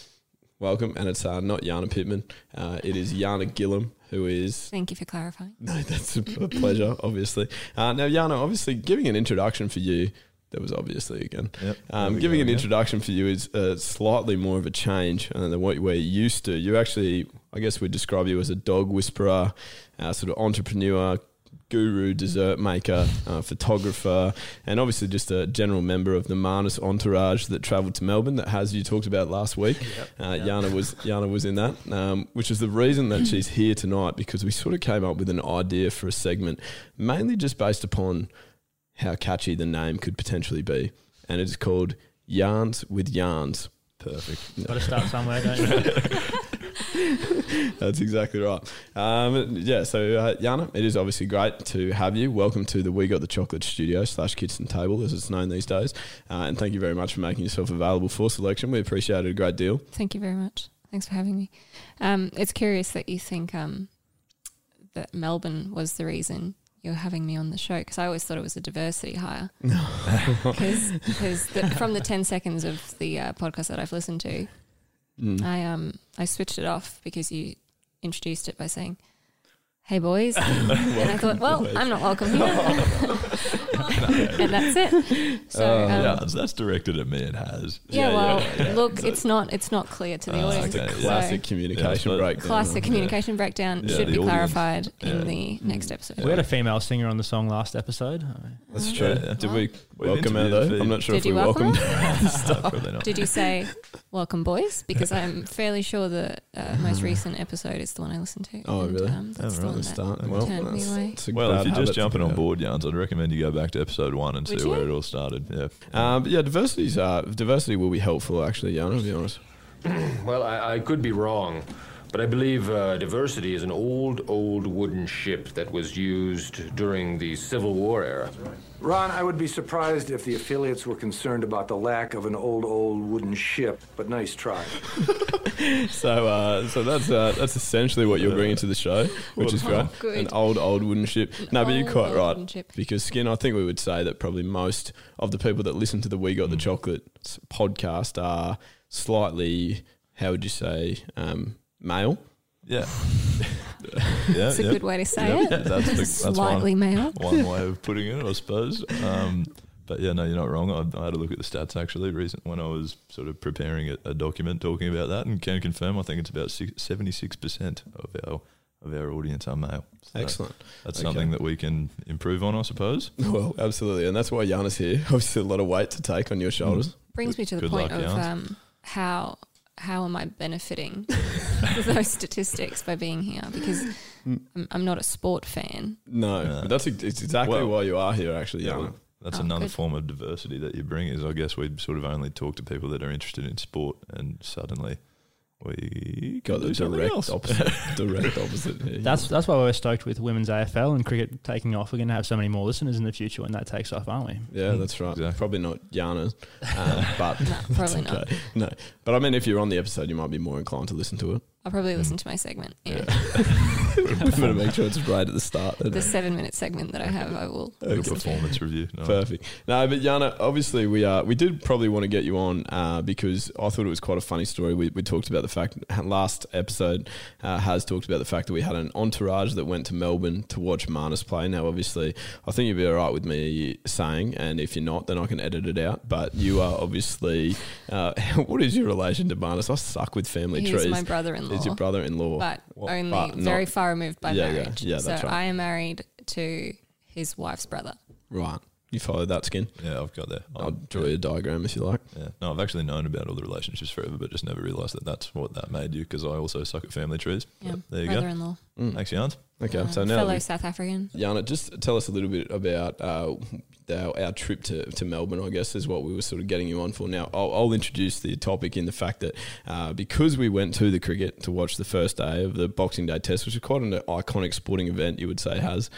Welcome, and it's uh, not Jana Pittman. Uh, it is Yana Gillam, who is. Thank you for clarifying. No, that's a a pleasure, obviously. Uh, now, Yana, obviously, giving an introduction for you. That was obviously again. Yep, Um, giving go an again. introduction for you is uh, slightly more of a change uh, than what we're used to. You actually, I guess, we'd describe you as a dog whisperer, uh, sort of entrepreneur, guru, dessert maker, uh, photographer, and obviously just a general member of the Marnus entourage that travelled to Melbourne. That has you talked about last week. Uh, Yana was Yana was in that, um, which is the reason that she's here tonight because we sort of came up with an idea for a segment, mainly just based upon how catchy the name could potentially be, and it is called Yarns with Yarns. Perfect. Got to start somewhere, don't you? That's exactly right. Um, yeah, so uh, Yana, it is obviously great to have you. Welcome to the We Got the Chocolate Studio slash Kitchen Table, as it's known these days. Uh, and thank you very much for making yourself available for selection. We appreciate it a great deal. Thank you very much. Thanks for having me. Um, it's curious that you think um, that Melbourne was the reason you're having me on the show because I always thought it was a diversity hire. Because from the 10 seconds of the uh, podcast that I've listened to, Mm. I um I switched it off because you introduced it by saying, "Hey boys," and I thought, "Well, boys. I'm not welcome here," and that's it. So Oh, um, yeah, that's- that's directed at me. It has. yeah, Yeah, well, yeah, yeah. look, it's not it's not clear to the Ah, audience. okay, so Classic communication Yeah, breakdown. classic communication breakdown Yeah, should be audience. clarified in Yeah. the next episode. we had a female singer on the song last episode. That's true. Yeah, yeah. Did we We've welcome her though? I'm not sure Did if we welcomed her? Probably not. Did you say welcome, boys? Because I'm fairly sure the uh, most recent episode is the one I listened to. Oh, and, really? Um, that's the right, one the that start. Well, turned me that's, away. that's a Well, bad if you're habit just to jumping pick on up. board, Yarns, I'd recommend you go back to episode one and Would see you? where it all started. Yeah. Um, but yeah, diversity's uh, diversity will be helpful. Actually, Yana, to be honest. Well, I, I could be wrong, But I believe uh, diversity is an old, old wooden ship that was used during the Civil War era. Ron, I would be surprised if the affiliates were concerned about the lack of an old, old wooden ship, but nice try. so, uh, so that's uh, that's essentially what you're bringing to the show, which is great. Oh, good. An old, old wooden ship. no, but you're quite right. ship. Because skin, I think we would say that probably most of the people that listen to the We Got the Chocolate podcast are slightly, how would you say, um, male. Yeah. yeah, It's a yeah. good way to say Yeah, it. That's, the, that's Slightly one, male. One way of putting it, I suppose. Um, but yeah, no, you're not wrong. I, I had a look at the stats actually recent when I was sort of preparing a, a document talking about that, and can confirm I think it's about seventy six percent of our of our audience are male. So Excellent. That's Okay. something that we can improve on, I suppose. Well, absolutely, and that's why Yana's here. Obviously, a lot of weight to take on your shoulders. Brings me to the Good point luck, of Jans. um, how how am I benefiting those statistics by being here? Because mm. I'm, I'm not a sport fan. No, but that's ex- it's exactly Well, why you are here, actually. Yeah, Yana. well, that's Oh, another good. form of diversity that you bring. Is I guess we sort of only talk to people that are interested in sport, and suddenly we Got the direct else. opposite. direct opposite. Here. That's that's why we're stoked with women's AFL and cricket taking off. We're going to have so many more listeners in the future when that takes off, aren't we? Yeah, that's right. Probably not Yana's, um, but No, that's probably not. okay. No, but I mean, if you're on the episode, you might be more inclined to listen to it. I'll probably listen to my segment. Yeah. we better make sure it's right at the start. the seven minute segment that I have, I will. Good listen to. performance review. No. Perfect. No, but Yana, obviously we uh, we did probably want to get you on uh, because I thought it was quite a funny story. We, we talked about the fact last episode uh, has talked about the fact that we had an entourage that went to Melbourne to watch Marnus play. Now, obviously, I think you'd be all right with me saying, and if you're not, then I can edit it out. But you are obviously. Uh, what is your relation to Marnus? I suck with family He's trees. my brother-in-law. Is your brother-in-law? but What- only but not- very far removed by Yeah, yeah, marriage. yeah, so that's right. I am married to his wife's brother. Right. You followed that skin. Yeah, I've got that. I'll draw you a diagram if you like. Yeah. No, I've actually known about all the relationships forever, but just never realised that that's what that made you because I also suck at family trees. Yeah, But there you go. brother-in-law. go. Mm. Thanks, Jans. Okay, Uh, so now fellow we- South African. Yana, just tell us a little bit about uh, our, our trip to, to Melbourne, I guess, is what we were sort of getting you on for. Now, I'll, I'll introduce the topic in the fact that uh, because we went to the cricket to watch the first day of the Boxing Day test, which is quite an iconic sporting event, you would say, has.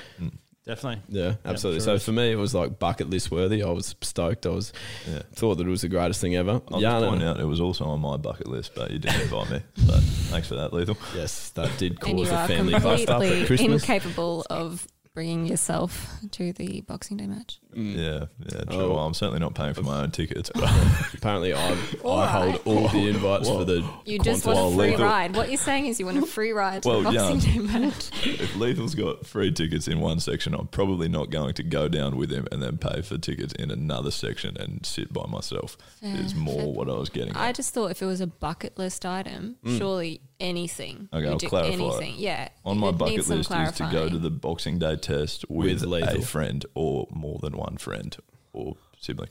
Definitely. Yeah, absolutely. sure so is. for me, it was like bucket list worthy. I was stoked. I was Yeah. thought that it was the greatest thing ever. I'll just point out it was also on my bucket list, but you didn't invite me. But thanks for that, Lethal. Yes, that did And cause you a are family bust up at completely Christmas. incapable of bringing yourself to the Boxing Day match. Mm. Yeah, yeah, true. Oh. Well, I'm certainly not paying for my own tickets, but Apparently, I, All I hold all the invites for the. You just want a free lethal. ride. What you're saying is you want a free ride to Well, the Boxing yeah. Day match. if Lethal's got free tickets in one section, I'm probably not going to go down with him and then pay for tickets in another section and sit by myself. is Fair, more fair. what I was getting. I just thought if it was a bucket list item, mm. surely anything. Okay, you I'll do clarify. anything. Yeah. On my would need bucket some list is to go to the Boxing Day test with, With Lethal. a friend or more than one friend or sibling.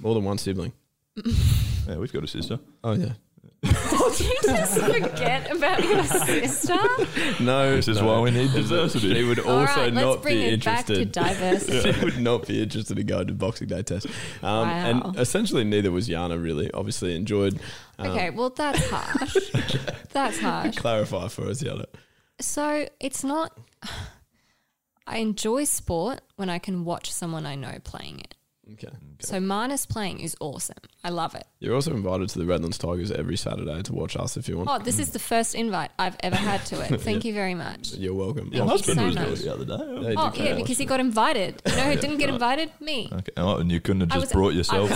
More than one sibling. Yeah, we've got a sister. Oh yeah. Did you just forget about your sister? No, This is no. why we need diversity. She would All also right, let's not bring be it back to interested. diversity. she would not be interested in going to Boxing Day test. Um, Wow. And essentially, neither was Yana. Really, obviously enjoyed. Um, Okay, well that's harsh. that's harsh. Clarify for us, Yana. So it's not. I enjoy sport when I can watch someone I know playing it. Okay. So Marnus playing is awesome. I love it. You're also invited to the Redlands Tigers every Saturday to watch us if you want. Oh, this is the first invite I've ever had to it. Thank you very much. You're welcome. Your Thank you husband so was much. there the other day. Yeah, Oh yeah, come because he got invited. You know who didn't get invited? Me. Okay. Oh, and you couldn't have just was- brought I yourself.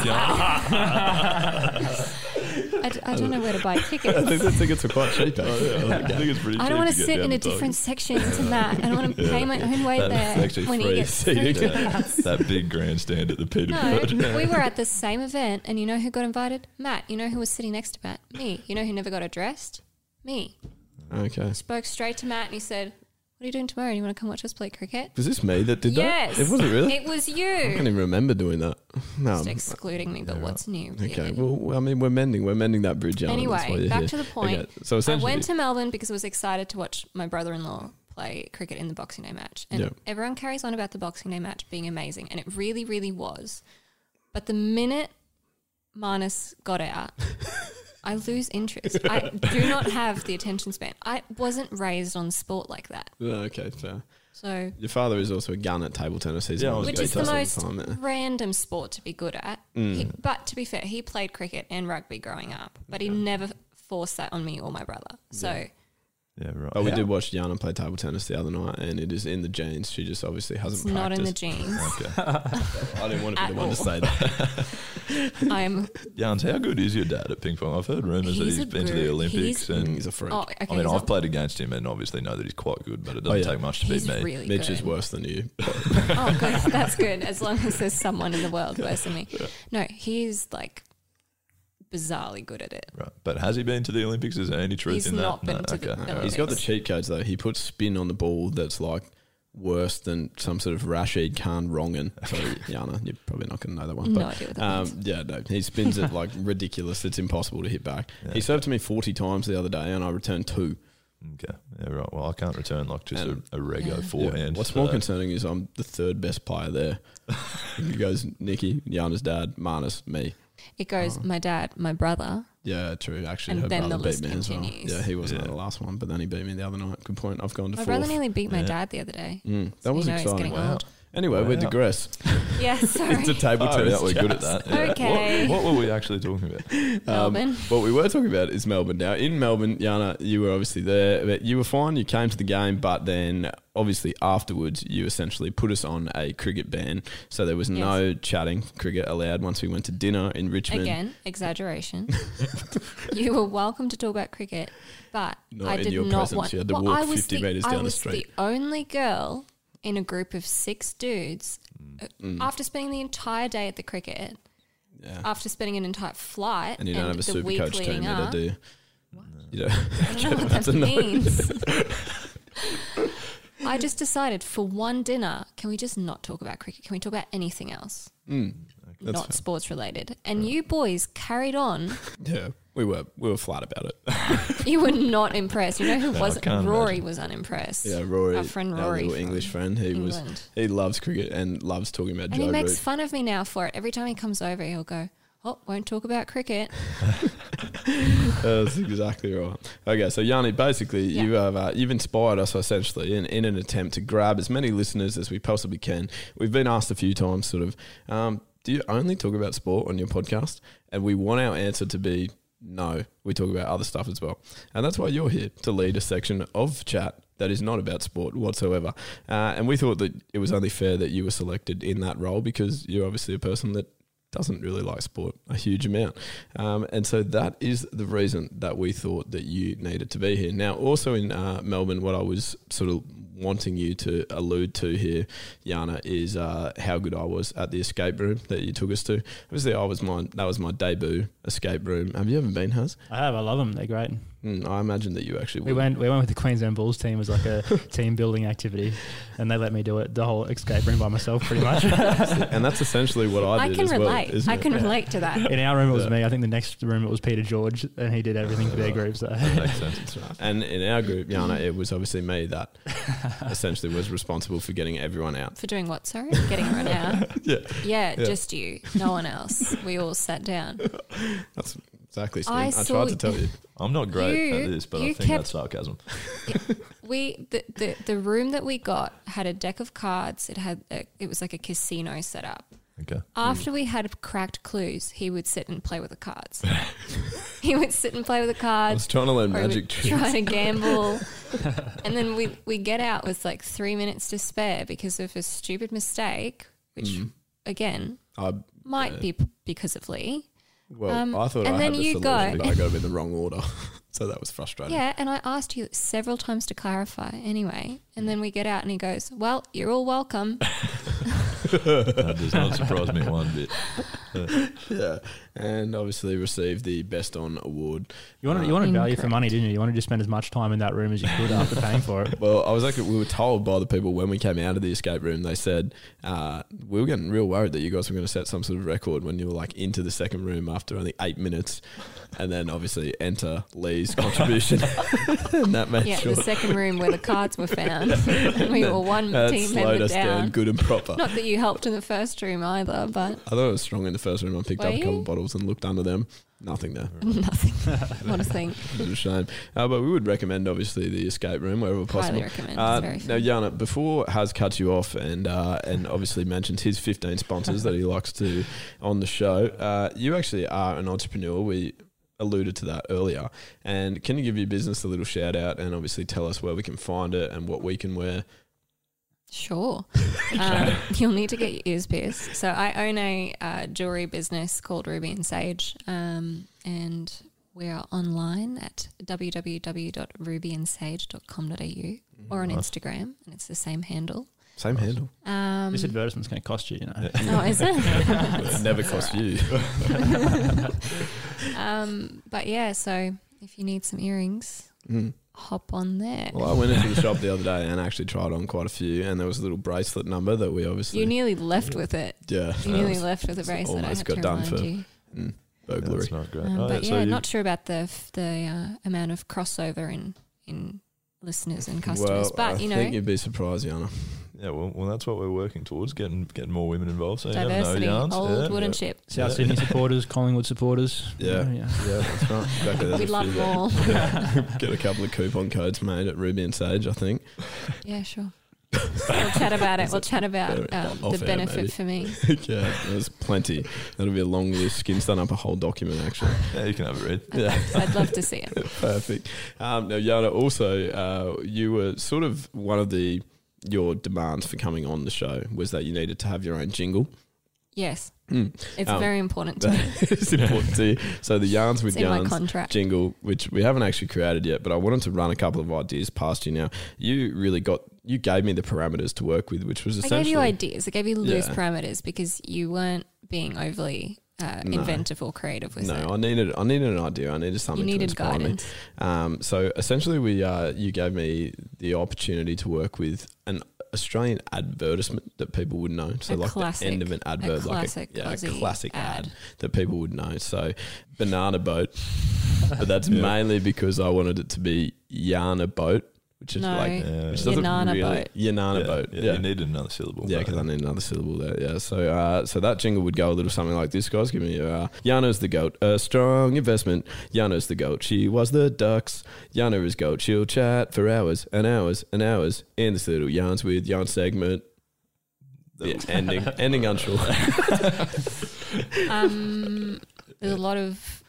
was- yeah. I, d- I don't know where to buy tickets. I think tickets. the tickets are quite cheap. Actually. I think it's pretty I don't want to get sit in a different Tigers. section to Matt. I don't want to pay my own way That's there actually when he free gets free seating. tickets. that big grandstand at the No, Peterborough. we were at the same event, and you know who got invited? Matt. You know who was sitting next to Matt? Me. You know who never got addressed? Me. Okay. Spoke straight to Matt, and he said, "What are you doing tomorrow? You want to come watch us play cricket?" Was this me that did yes, that? It wasn't really. It was you. I can't even remember doing that. No. Just excluding me, but what's new? Okay. really? Well, I mean, we're mending. We're mending that bridge. Why Anyway, back here. to the point. Okay, So I essentially, went to Melbourne because I was excited to watch my brother-in-law play cricket in the Boxing Day match, and Yeah. everyone carries on about the Boxing Day match being amazing, and it really, really was. But the minute Marnus got out, I lose interest. I do not have the attention span. I wasn't raised on sport like that. Yeah, okay, fair. So, Your father is also a gun at table tennis. He's Yeah, I always was which is the most time, yeah. random sport to be good at. Mm. He- but to be fair, he played cricket and rugby growing up, but he never forced that on me or my brother. So, Yeah. Yeah, right. But we Yeah. did watch Yana play table tennis the other night, and it is in the genes. She just obviously hasn't It's not in the practiced. genes. Okay. I didn't want to be At the one to all. say that. I'm. Jans, how good is your dad at ping pong? I've heard rumours that He's he's a been to the good- Olympics, he's- and Mm, he's a freak. Oh, okay, I mean, I've not- played against him and obviously know that he's quite good, but it Oh, doesn't yeah. take much to He's beat me. really Mitch good. is worse than you. Oh, good. That's good. As long as there's someone in the world worse than me. No, he's like bizarrely good at it. Right. But has he been to the Olympics? Is there any truth He's in that? He's not been to the okay. Olympics. He's got the cheat codes though. He puts spin on the ball that's like worse than some sort of Rashid Khan wrong'un. So Yana, you're probably not going to know that one. No but, idea what that um, means. Yeah, no, he spins it like ridiculous. It's impossible to hit back. He served to me 40 times the other day, and I returned two. Okay. Yeah, right. Well, I can't return like just And- a, a regular Yeah. forehand. Yeah. What's so- more concerning is I'm the third best player there. it goes Nikki, Yana's dad, Marnus, me. It goes oh. my dad, my brother. Yeah, true. Actually, And her then brother the beat list me as well. continues. Yeah, he wasn't Yeah. at the last one, but then he beat me the other night. Good point. I've gone to My fourth. brother nearly beat my Yeah. dad the other day. Mm, So that you was know it's exciting. getting old. Anyway, we Wow. digress. Yeah, sorry. it's a table Oh, tennis. yeah, we're good at that. Yeah. Okay. What, what were we actually talking about? Melbourne. Um, what we were talking about is Melbourne. Now, in Melbourne, Yana, you were obviously there. But you were fine. You came to the game, but then obviously afterwards, you essentially put us on a cricket ban. So there was no chatting cricket allowed once we went to dinner in Richmond. Again, exaggeration. you were welcome to talk about cricket, but Not I did not presence. want. You to well, walk I was 50 the, metres I down the street. the only girl in a group of six dudes. uh, Mm. After spending the entire day at the cricket, Yeah. after spending an entire flight, And you don't have a the super week coach team leading either, do you? You don't. I don't know what That's that means. I just decided for one dinner, can we just not talk about cricket? Can we talk about anything else? Mm, that's not fair. sports related. And you boys carried on. Yeah, we were we were flat about it. You were not impressed. You know who No, wasn't? Rory imagine. was unimpressed. Yeah, Rory, our friend our Rory, little English friend. He England. was he loves cricket and loves talking about and Joe he makes Root. fun of me now for it. Every time he comes over, he'll go, "Oh, won't talk about cricket." That's exactly right. Okay, so Yanni, basically, Yeah. you have uh, you've inspired us essentially in, in an attempt to grab as many listeners as we possibly can. We've been asked a few times, sort of, um, do you only talk about sport on your podcast? And we want our answer to be no. We talk about other stuff as well, and that's why you're here to lead a section of chat that is not about sport whatsoever. Uh, and we thought that it was only fair that you were selected in that role because you're obviously a person that doesn't really like sport a huge amount. Um, and so that is the reason that we thought that you needed to be here. Now, also in uh, Melbourne, what I was sort of wanting you to allude to here, Yana, is uh, how good I was at the escape room that you took us to. Obviously, I was my that was my debut escape room. Have you ever been, Has? I have. I love them. They're great. Mm, I imagine that you actually We would. went. We went with the Queensland Bulls team as like a team building activity, and they let me do it the whole escape room by myself, pretty much. and that's essentially what I, did. I did can as well. relate. isn't I it? can relate to that. In our room, it was Yeah. me. I think the next room it was Peter George, and he did everything for their group. So makes sense. That's right. And in our group, Yana, it was obviously me that essentially was responsible for getting everyone out. For doing what? Sorry, getting run out. Yeah. yeah, Yeah. just you. No one else. We all sat down. That's exactly. Steve. I I, tried to tell you. I'm not great You- at this, but I think kept- that's sarcasm. We the, the the room that we got had a deck of cards. It had a, it was like a casino setup. Okay. After we had cracked clues, he would sit and play with the cards. he would sit and play with the cards. I was trying to learn magic tricks. Trying to gamble, and then we we get out with like three minutes to spare because of a stupid mistake, which Mm. again I, might yeah. be because of Lee. Well, Um, I thought and I then had the you solution, go- but I got them in the wrong order, so that was frustrating. Yeah, and I asked you several times to clarify anyway. And then we get out and he goes, Well, you're all welcome. that does not surprise me one bit. yeah, and obviously received the best on award. you wanted you wanted value for money, didn't you? You wanted to spend as much time in that room as you could after paying for it. Well, I was like, we were told by the people when we came out of the escape room. They said uh, we were getting real worried that you guys were going to set some sort of record when you were like into the second room after only eight minutes, and then obviously enter Lee's contribution, and that made yeah, sure the second room where the cards were found. and we were one team member down down. good and proper. Not that you helped in the first room either, but I thought it was strong in the first room. I picked Were up a couple you? of bottles and looked under them. Nothing there. Nothing. What a thing. It's a shame. Uh, but we would recommend, obviously, the escape room wherever possible. recommend. Uh, It's very now, Yana, before Has cuts you off and uh, and obviously mentions his 15 sponsors that he likes to on the show, uh, you actually are an entrepreneur. We alluded to that earlier. And can you give your business a little shout out and obviously tell us where we can find it and what we can wear? Sure. Um, you'll need to get your ears pierced. So I own a uh, jewelry business called Ruby and Sage, um, and we are online at www.rubyandsage.com.au or on Nice. Instagram, and it's the same handle. Same handle. Um, this advertisement's going to cost you, you know. Oh, is it? it never cost you. um, but yeah, so if you need some earrings, Mm. Hop on there. Well, I went into the shop the other day and actually tried on quite a few, and there was a little bracelet number that we obviously. you nearly left with it. Yeah. You nearly It's- left with a it's bracelet. I Almost had got to done for you. mm, burglary. That's not great. Um, Oh, but so yeah, you- not sure about the f- the uh, amount of crossover in in listeners and customers, Well, but I you know, think you'd be surprised, Yana. Yeah, well, well, that's what we're working towards getting getting more women involved. So you never know, Diversity, yarns. old yeah, wooden yeah. ship. South Yeah. Sydney supporters, Collingwood supporters. Yeah, yeah. yeah, that's right. Exactly. There's We'd love few there. Get a couple of coupon codes made at Ruby and Sage, I think. yeah, sure. we'll chat about it. We'll chat about um, the benefit maybe. for me. yeah, there's plenty. That'll be a long list. Skin's done up a whole document, actually. Yeah, you can have a read. Yeah. I'd love to see it. Perfect. Um, now, Yana, also, uh, you were sort of one of the your demands for coming on the show was that you needed to have your own jingle. Yes, Mm. it's Um, very important to me. it's important to you. So the yarns with yarns contract. jingle, which we haven't actually created yet, but I wanted to run a couple of ideas past you. Now, you really got you gave me the parameters to work with, which was I essentially gave you ideas. I gave you loose Yeah. parameters because you weren't being overly uh, No. inventive or creative with no, it. I needed I needed an idea. I needed something you needed to inspire guidance. me. Um, so essentially, we uh, you gave me the opportunity to work with an Australian advertisement that people would know. So A like classic- the end of an a advert, classic like a, yeah, a classic ad. ad. that people would know. So banana boat, but that's Yeah. mainly because I wanted it to be Yana boat. Which is No, like, Yeah. which doesn't Yanana really, boat. Yanana yeah, boat. Yeah, Yeah, you needed another syllable. yeah, but- because I need another syllable there. Yeah, so uh, so that jingle would go a little something like this, guys. Give me a uh, Yano's the goat, a strong investment. Yano's the goat. She was the ducks. Yano is goat. She'll chat for hours and hours and hours in this little yarns with yarn segment. Yeah, ending ending unsure. Um, there's a lot of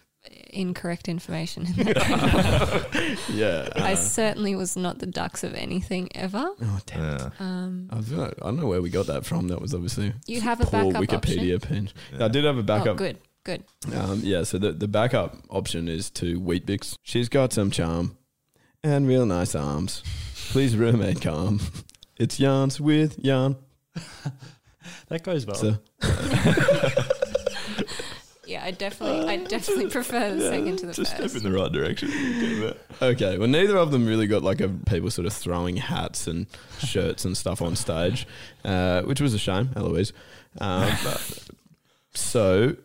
incorrect information in that. yeah, I uh, certainly was not the ducks of anything ever. oh damn. Yeah. Um, I, feel like- I don't know where we got that from. That was obviously You have a poor backup Wikipedia page. I did have a oh, backup. good, good. Um, yeah, so the, the backup option is to Weet-Bix. She's got some charm and real nice arms. Please remain calm. It's yarns with yarn. That goes well. So, Yeah, I definitely, I definitely prefer the second to the Just first. step in the right direction. Okay, well, neither of them really got like a people sort of throwing hats and shirts and stuff on stage, uh, which was a shame, Eloise. Um, but- so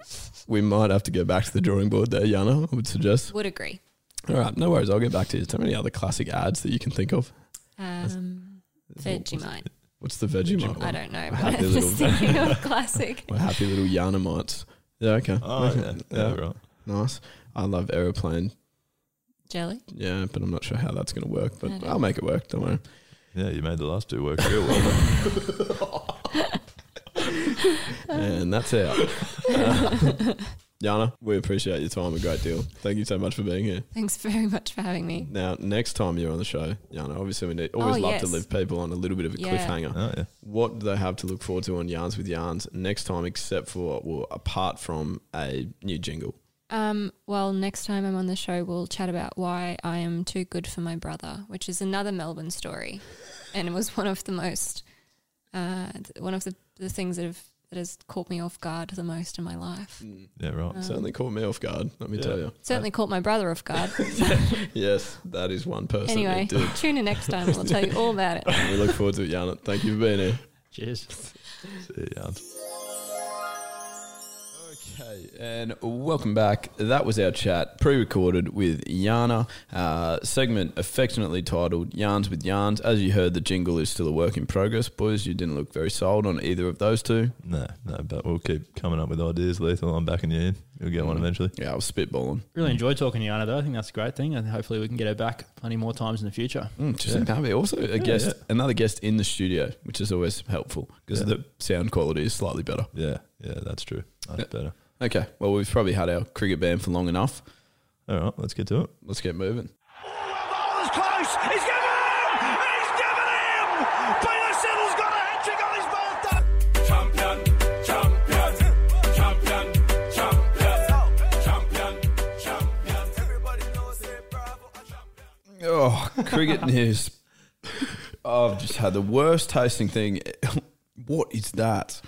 we might have to go back to the drawing board there, Yana, I would suggest. Would agree. All right, no worries. I'll get back to you. Is there any other classic ads that you can think of? Um, Vegemite. What's the Vegemite I don't know, We're happy little- thinking of classic. We're happy little Yanamites. Yeah, okay. Oh, Okay. yeah. Yeah, right. Nice. I love aeroplane. Jelly. Yeah, but I'm not sure how that's going to work, but don't I'll make it work. Don't worry. Yeah, you made the last two work real well. and that's out. Yana, we appreciate your time a great deal. Thank you so much for being here. Thanks very much for having me. Now, next time you're on the show, Yana, obviously we need, always Oh, love to yes. leave people on a little bit of a Yeah. cliffhanger. oh, yeah. What do they have to look forward to on Yarns with Yarns next time, except for, well, apart from a new jingle? Um, well, next time I'm on the show, we'll chat about why I am too good for my brother, which is another Melbourne story, and it was one of the most, uh, th- one of the, the things that have that has caught me off guard the most in my life. Yeah, right. Um, Certainly caught me off guard, let me Yeah. tell you. Certainly caught my brother off guard. Yes, that is one person. anyway, tune in next time. We'll tell you all about it. we look forward to it, Yana. Thank you for being here. Cheers. See you, yarns. Hey, and welcome back. That was our chat, pre-recorded with Yana. Uh, segment affectionately titled "Yarns with Yarns." As you heard, the jingle is still a work in progress. Boys, you didn't look very sold on either of those two. No, no, but we'll keep coming up with ideas, Lethal. I'm backing you in. You'll get one eventually. Yeah, I was spitballing. Really enjoyed talking to Yana though. I think that's a great thing, and hopefully we can get her back plenty more times in the future. Mm, just think that'd be also a guest, another guest in the studio, which is always helpful because Yeah. the sound quality is slightly better. Yeah, yeah, that's true. That's better. Okay, well we've probably had our cricket ban for long enough. All right, let's get to it. Let's get moving. Oh, it's close. He's given him. He's given him. Peter Siddle's got a hat trick on his birthday. Champion, champion, champion, champion, champion, champion. Everybody knows they're bravo. Oh, cricket news. I've just had the worst tasting thing. What is that?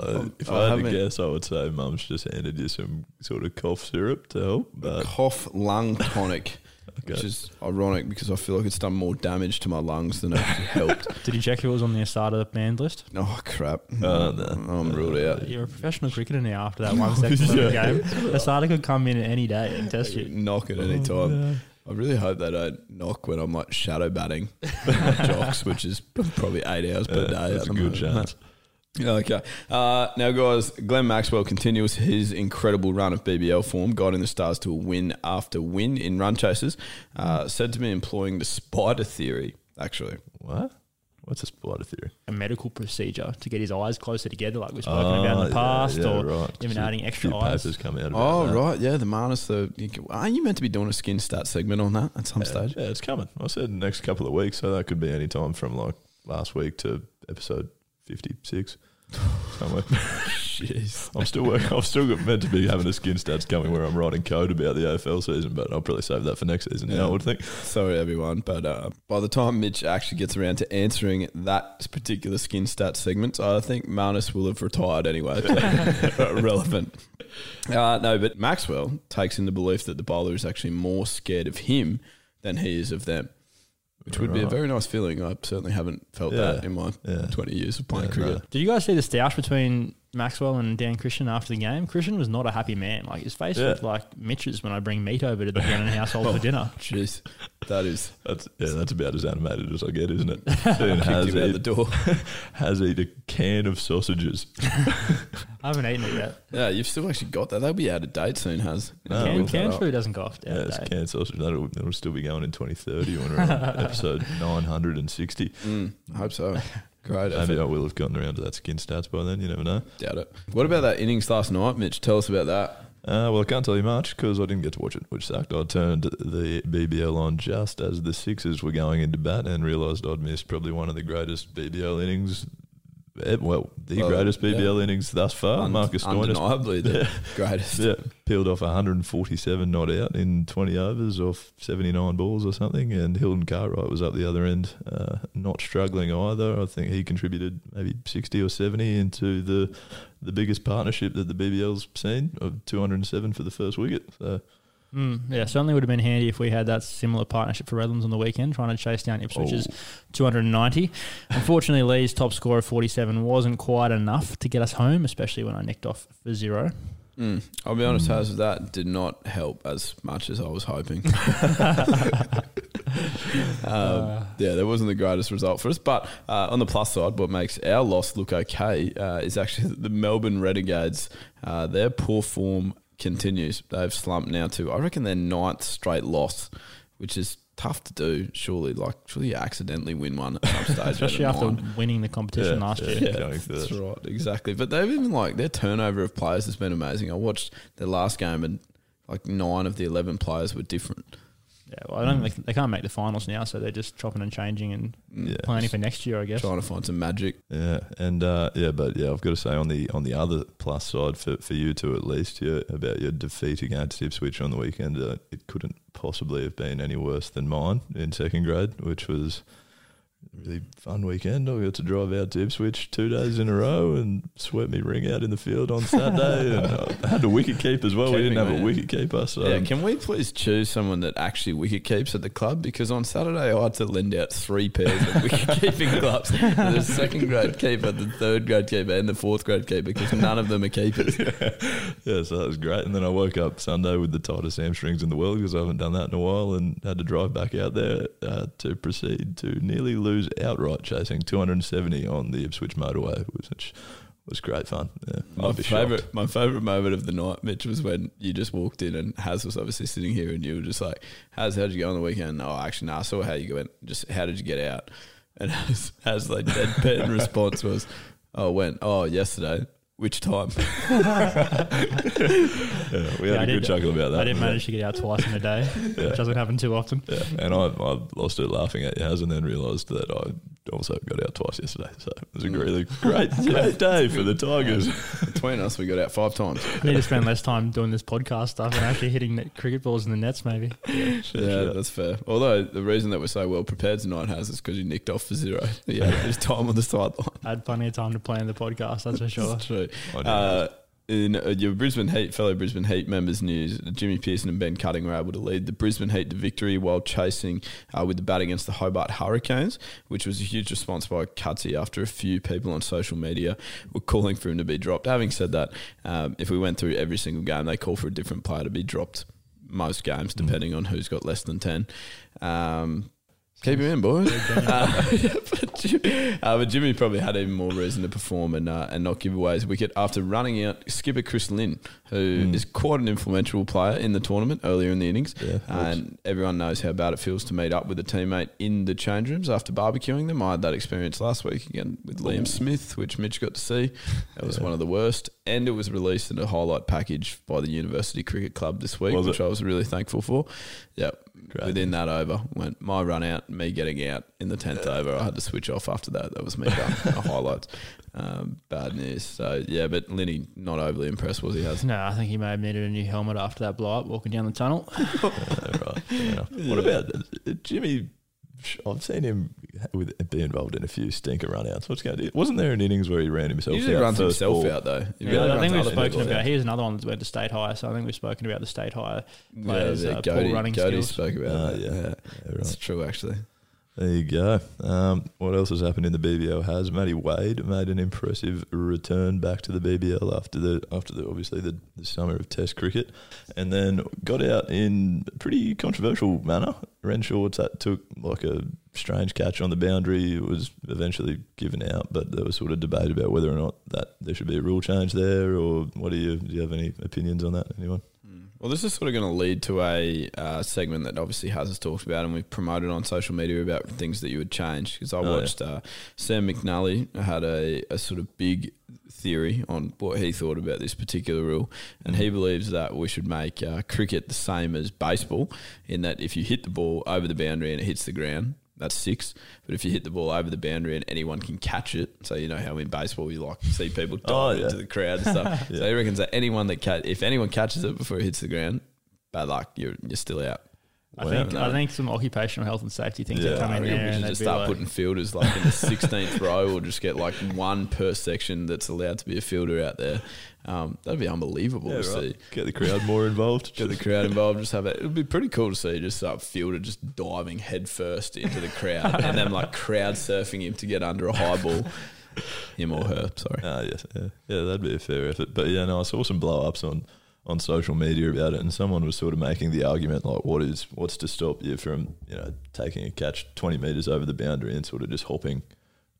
Uh, if I I, had to guess, I would say Mum's just handed you some sort of cough syrup to help. But cough lung tonic, which is ironic because I feel like it's done more damage to my lungs than it helped. Did you check who was on the Asada band list? Oh crap! Oh, no. I'm ruled out. You're a professional cricketer now after that one section of the game. Asada could come in any day and test you. Knock at any time. I really hope they don't knock when I'm like shadow batting jocks, which is probably eight hours per Yeah, day. that's a good moment. chance. Okay. Uh, now, guys, Glenn Maxwell continues his incredible run of BBL form, guiding the Stars to a win after win in run chases. Uh, said to be employing the spider theory, actually. What? What's a spider theory? A medical procedure to get his eyes closer together, like we've spoken Oh, about in the past, yeah, or right. even So adding a extra few eyes. papers come out about Oh, that. right. Yeah, the minus The, you, are you meant to be doing a skin stat segment on that at some stage? Yeah, it's coming. I said next couple of weeks, so that could be any time from like last week to episode fifty six. Somewhere. Jeez. I'm still working. I'm still got- meant to be having a skin stats coming where I'm writing code about the AFL season, but I'll probably save that for next season. Yeah, I would think. Sorry, everyone, but uh, by the time Mitch actually gets around to answering that particular skin stats segment, I think Marnus will have retired anyway. Relevant. Uh, no, but Maxwell takes in the belief that the bowler is actually more scared of him than he is of them, which would be a Right. very nice feeling. I certainly haven't felt that in my Yeah. 20 years of playing Yeah, cricket. Did you guys see the stoush between Maxwell and Dan Christian after the game? Christian was not a happy man. Like his face Yeah. looked like Mitch's when I bring meat over to the Brennan household for dinner. Jeez, that is. That's yeah, that's about as animated as I get, isn't it? Seeing has him out eat, the door. has eat a can of sausages. I haven't eaten it yet. Yeah, you've still actually got that. They'll be out of date soon, has. No, Can, canned set food doesn't go off Yeah, it's date. canned sausage. That'll, that'll still be going in 2030 when we're on episode 960. Mm, I hope so. Great. Maybe effort. I will have gotten around to that skin stats by then. You never know. Doubt it. What about that innings last night, Mitch? Tell us about that. Uh, well, I can't tell you much because I didn't get to watch it, which sucked. I turned the BBL on just as the Sixers were going into bat and realised I'd missed probably one of the greatest BBL innings. Eh, Well, the Well, greatest BBL yeah. innings thus far. Un- Marcus Stoinis. undeniably the greatest. Yeah, peeled off 147 not out in 20 overs off 79 balls or something, and Hilton Cartwright was up the other end, uh, not struggling either. I think he contributed maybe 60 or 70 into the the biggest partnership that the BBL's seen of 207 for the first wicket. So Mm, yeah, certainly would have been handy if we had that similar partnership for Redlands on the weekend, trying to chase down Ipswich's Oh. 290. Unfortunately, Lee's top score of 47 wasn't quite enough to get us home, especially when I nicked off for zero. Mm. I'll be honest, Haz, that did not help as much as I was hoping. um, yeah, that wasn't the greatest result for us. But uh, on the plus side, what makes our loss look okay uh, is actually the Melbourne Renegades. Uh, their poor form continues. They've slumped now to, I reckon, their ninth straight loss, which is tough to do, surely. Like, surely you accidentally win one at some stage. Especially after nine. winning the competition last year. Yeah, that's right, exactly. But they've even like their turnover of players has been amazing. I watched their last game and like nine of the eleven players were different. Yeah, well, I don't think they can't make the finals now, so they're just chopping and changing and Yeah. planning for next year, I guess. Trying to find some magic. Yeah, and uh, yeah, but yeah, I've got to say on the on the other plus side for, for you two at least, yeah, about your defeat against Ipswich on the weekend, uh, it couldn't possibly have been any worse than mine in second grade, which was really fun weekend. I got to drive out to Ipswich two days in a row and sweat me ring out in the field on Saturday. and I had a wicket keep as well. we didn't have a man. wicket keeper, so yeah, can we please choose someone that actually wicket keeps at the club? Because on Saturday I had to lend out three pairs of wicket keeping gloves. The second grade keeper, the third grade keeper, and the fourth grade keeper, because none of them are keepers. yeah, so that was great. And then I woke up Sunday with the tightest hamstrings in the world because I haven't done that in a while and had to drive back out there uh, to proceed to nearly lose outright chasing 270 on the Ipswich motorway, which was great fun. Yeah, My I'd shocked. favorite, my favorite moment of the night, Mitch, was when you just walked in and Haz was obviously sitting here, and you were just like, "Haz, how'd you go on the weekend?" Oh, actually, no, I saw how you went. Just how did you get out? And Haz, Haz like deadpan response was, "Oh, went. Oh, yesterday. Which time?" Yeah, we had Yeah, I a good did- chuckle about that. I didn't manage to get out twice in a day, Yeah. which doesn't happen too often. Yeah, and I, I lost it laughing at Yaz and then realised that I also got out twice yesterday. So it was a really great, great day for the Tigers. Between us, we got out five times. I need to spend less time doing this podcast stuff and actually hitting net cricket balls in the nets, maybe. Yeah, that's fair. Although the reason that we're so well prepared tonight has is because you nicked off for zero. Yeah, his time on the sideline. I had plenty of time to plan the podcast, that's for sure. That's true. I. Uh, in uh, your Brisbane Heat, fellow Brisbane Heat members' news, Jimmy Pearson and Ben Cutting were able to lead the Brisbane Heat to victory while chasing uh, with the bat against the Hobart Hurricanes, which was a huge response by Cutsy after a few people on social media were calling for him to be dropped. Having said that, um, if we went through every single game, they call for a different player to be dropped most games, depending on who's got less than 10. Um, Keep him in, boys. Uh, but, Jim- uh, but Jimmy probably had even more reason to perform and uh, and not give away his wicket after running out skipper Chris Lynn, who is quite an influential player in the tournament earlier in the innings. Yeah, and everyone knows how bad it feels to meet up with a teammate in the change rooms after barbecuing them. I had that experience last week again with Liam Smith, which Mitch got to see. That was one of the worst. And it was released in a highlight package by the University Cricket Club this week, Was which it? I was really thankful for. Yep. Great Within that over went my run out, me getting out in the tenth over. I had to switch off after that. That was me done. a highlight. Um, bad news. So yeah, but Linny not overly impressed was he has. No, I think he may have needed a new helmet after that blow up walking down the tunnel. Yeah, right. What about Jimmy? I've seen him with be involved in a few stinker runouts. What's going to do? Wasn't there an innings where he ran himself? He usually out runs first himself ball? out though. He Yeah, really I think we've spoken about. out. Here's another one that went to state high, so I think we've spoken about the state high Yeah, players. yeah, uh, poor running Cody skills. spoke about that. yeah. Yeah, Yeah, it's right. true actually. There you go. Um, what else has happened in the BBL? Has Matty Wade made an impressive return back to the BBL after the after the obviously the, the summer of Test cricket, and then got out in a pretty controversial manner. Renshaw t- took like a strange catch on the boundary. It was eventually given out, but there was sort of debate about whether or not that there should be a rule change there, or what do you do? You have any opinions on that? Anyone? Well, this is sort of going to lead to a uh, segment that obviously Has talked about, and we've promoted on social media about things that you would change. Because I Oh, yeah. watched uh, Sam McNally had a, a sort of big theory on what he thought about this particular rule, and he believes that we should make uh, cricket the same as baseball, in that if you hit the ball over the boundary and it hits the ground. That's six, but if you hit the ball over the boundary and anyone can catch it, so you know how in baseball you like see people oh, dive Oh, yeah. into the crowd and stuff. Yeah. So he reckons that anyone that ca- if anyone catches it before it hits the ground, bad luck, you're you're still out. I think I think some occupational health and safety things Yeah, come I in there we and should just start like, putting fielders like in the 16th row, or just get like one per section that's allowed to be a fielder out there. Um, that'd be unbelievable Yeah, to right. see. Get the crowd more involved. Get the crowd involved. Just have it. It'd be pretty cool to see just a fielder just diving headfirst into the crowd and then like crowd surfing him to get under a high ball. Him or her, sorry. Ah, yes, yeah, yeah, that'd be a fair effort. But yeah, no, I saw some blow ups on on social media about it, and someone was sort of making the argument like, what is what's to stop you from you know taking a catch twenty meters over the boundary and sort of just hopping,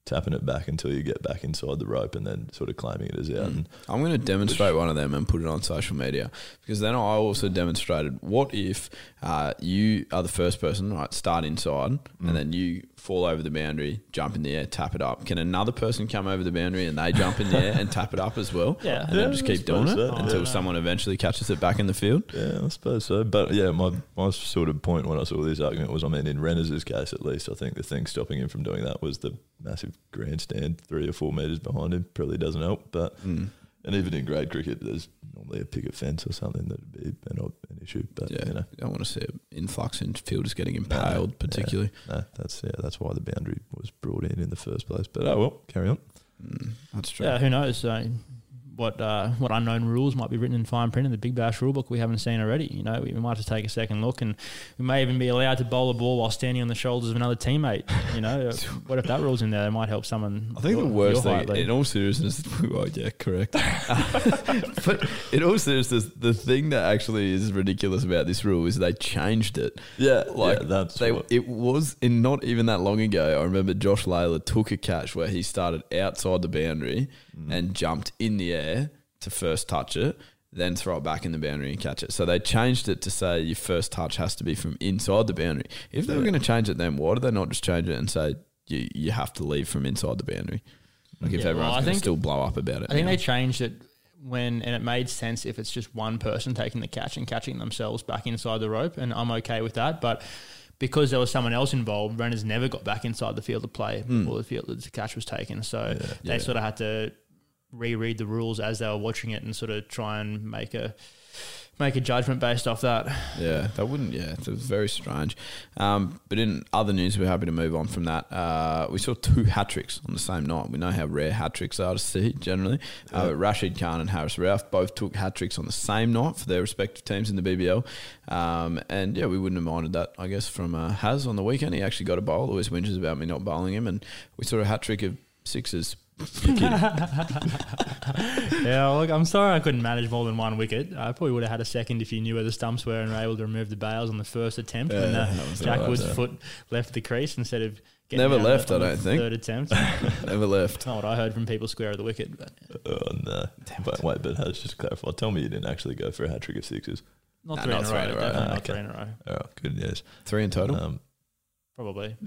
tapping it back until you get back inside the rope, and then sort of claiming it as out. And I'm going to demonstrate one of them and put it on social media because then I also demonstrated what if uh, you are the first person, right? Start inside Mm. and then you fall over the boundary, jump in the air, tap it up. Can another person come over the boundary and they jump in the air and tap it up as well? Yeah. and then just keep doing it suppose so. until Yeah. someone eventually catches it back in the field. Yeah, I suppose so. But yeah, my, my sort of point when I saw this argument was I mean, in Rennes' case at least, I think the thing stopping him from doing that was the massive grandstand three or four metres behind him. Probably doesn't help. But mm. And even in grade cricket, there's normally a picket fence or something that'd be an, an issue. But Yeah, you know, I don't want to see an influx in fielders getting No, impaled, yeah, particularly. No, that's yeah, that's why the boundary was brought in in the first place. But oh well, carry on. that's true. Yeah, who knows? Uh, what uh, what unknown rules might be written in fine print in the Big Bash rulebook we haven't seen already? You know, we might have to take a second look, and we may even be allowed to bowl a ball while standing on the shoulders of another teammate. You know, what if that rule's in there? It might help someone. I think your- the worst thing, league. in all seriousness, well, yeah, correct. but in all seriousness, the thing that actually is ridiculous about this rule is they changed it. Yeah, like yeah, that's they. what- It was in not even that long ago. I remember Josh Lalor took a catch where he started outside the boundary. And jumped in the air to first touch it. Then throw it back in the boundary and catch it. So they changed it to say your first touch has to be from inside the boundary. If they were going to change it, then why did they not just change it and say you you have to leave from inside the boundary? Like if Yeah, well, everyone's I going to think- still blow up about it. I think now. they changed it when, and it made sense if it's just one person taking the catch and catching themselves back inside the rope, and I'm okay with that. But because there was someone else involved, runners never got back inside the field of play Hmm. before the field that the catch was taken. So they sort of had to reread the rules as they were watching it and sort of try and make a make a judgment based off that. Yeah, that wouldn't. Yeah, it was very strange. Um, but in other news, we're happy to move on from that. Uh, we saw two hat tricks on the same night. We know how rare hat tricks are to see generally. Uh, Rashid Khan and Haris Rauf both took hat tricks on the same night for their respective teams in the BBL. Um, and yeah, we wouldn't have minded that, I guess, from uh, Haz on the weekend. He actually got a bowl. Always whinges about me not bowling him, and we saw a hat trick of sixes. yeah, look, I'm sorry I couldn't manage more than one wicket. I probably would have had a second if you knew where the stumps were and were able to remove the bails on the first attempt when Yeah, uh, was Jack right, Wood's yeah. foot left the crease instead of getting Never left, I don't think. Third attempt. Never left. Not what I heard from people square of the wicket. But Oh no! But wait, but let's just clarify. Tell me you didn't actually go for a hat trick of sixes. Not Nah, three in not a three row. in a row. Definitely Ah, not okay. three in a row. All right, good news. Three in total. Um, Probably.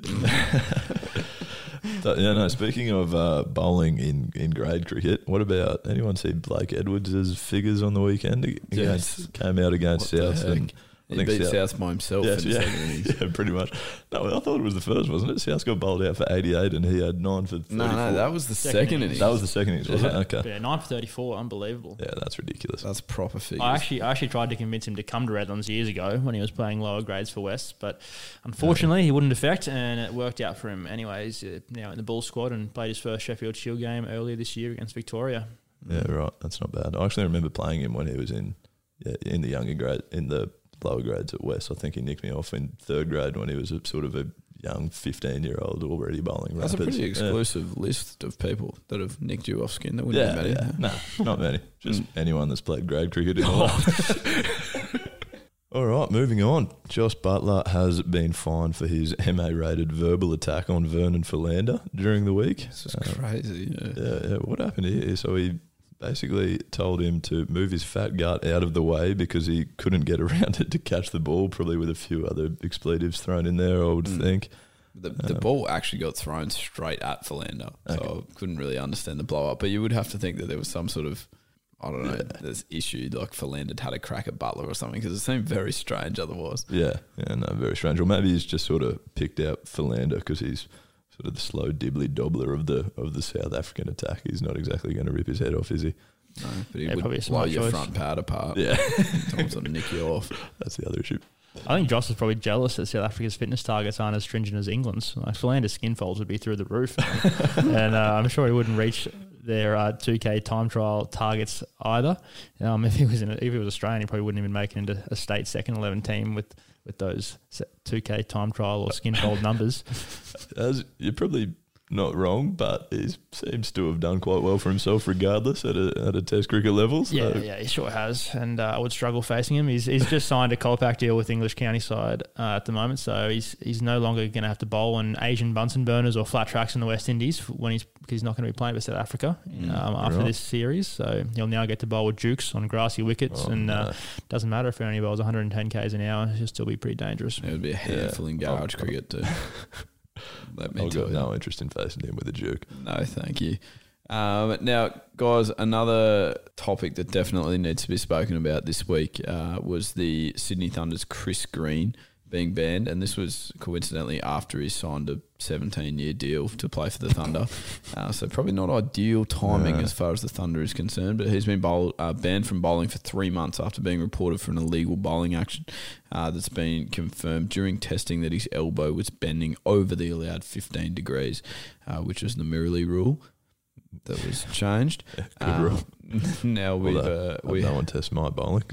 So, yeah, no. Speaking of uh, bowling in, in grade cricket, what about anyone see Blake Edwards' figures on the weekend? Against, Yes. Came out against South. And He think beat South by himself Yeah, in the yeah, second innings. yeah, pretty much. No, I thought it was the first, wasn't it? South got bowled out for 88 and he had nine for 34. No, no, that was the second, innings. That was the second innings, was Yeah. it? Okay. Yeah, nine for thirty-four. Unbelievable. Yeah, that's ridiculous. That's proper figures. I actually, I actually tried to convince him to come to Redlands years ago when he was playing lower grades for West, but unfortunately he wouldn't affect, and it worked out for him. Anyways, uh, now in the Bull squad and played his first Sheffield Shield game earlier this year against Victoria. Yeah, right. That's not bad. I actually remember playing him when he was in yeah, in the younger grade, in the lower grades at West. I think he nicked me off in third grade when he was a, sort of a young 15 year old already bowling That's a rapids. pretty Yeah. exclusive list of people that have nicked you off skin. There wouldn't Yeah, be many. yeah. No, not many. Just anyone that's played grade cricket in a Oh. All right, moving on. Josh Buttler has been fined for his MA rated verbal attack on Vernon Philander during the week. This is Uh, crazy. Yeah. yeah, yeah. What happened here? So he basically told him to move his fat gut out of the way because he couldn't get around it to catch the ball, probably with a few other expletives thrown in there, I would Mm. think. The, the Um, ball actually got thrown straight at Philander, so I couldn't really understand the blow up. But you would have to think that there was some sort of, I don't know, this issue like Philander had a crack at Buttler or something because it seemed very strange otherwise. Yeah, yeah, no, very strange. Or maybe he's just sort of picked out Philander because he's sort of the slow dibbly dobbler of the of the South African attack. He's not exactly going to rip his head off, is he? No, but he Yeah, would probably blow your choice. front pad apart. Yeah. Sometimes it'll nick you off. That's the other issue. I think Josh is probably jealous that South Africa's fitness targets aren't as stringent as England's. Like Philander's skin folds would be through the roof, and uh, I'm sure he wouldn't reach their uh, 2K time trial targets either. Um, if he was in, a, if he was Australian, he probably wouldn't even make it into a state second 11 team with with those 2K time trial or skin fold numbers. You're probably not wrong, but he seems to have done quite well for himself, regardless at a at a Test cricket level. So. Yeah, yeah, he sure has, and uh, I would struggle facing him. He's he's just signed a Kolpak deal with English County side uh, at the moment, so he's he's no longer going to have to bowl on Asian Bunsen burners or flat tracks in the West Indies when he's because he's not going to be playing for South Africa Mm, um, after right. this series. So he'll now get to bowl with Dukes on grassy wickets, Oh, and uh, doesn't matter if he only bowls 110 k's an hour; he'll still be pretty dangerous. It would be a handful in Yeah. garage Oh, cricket too. Let me I've got no interest in facing him with a Duke. No, thank you. Um, now, guys, another topic that definitely needs to be spoken about this week uh, was the Sydney Thunder's Chris Green being banned, and this was coincidentally after he signed a 17 year deal to play for the Thunder. Uh, so probably not ideal timing No. as far as the Thunder is concerned. But he's been bowl, uh, banned from bowling for three months after being reported for an illegal bowling action uh, that's been confirmed during testing that his elbow was bending over the allowed 15 degrees, uh, which is the Murali rule that was changed. Good Um, rule. now we've Although, uh, we no one test my bowling.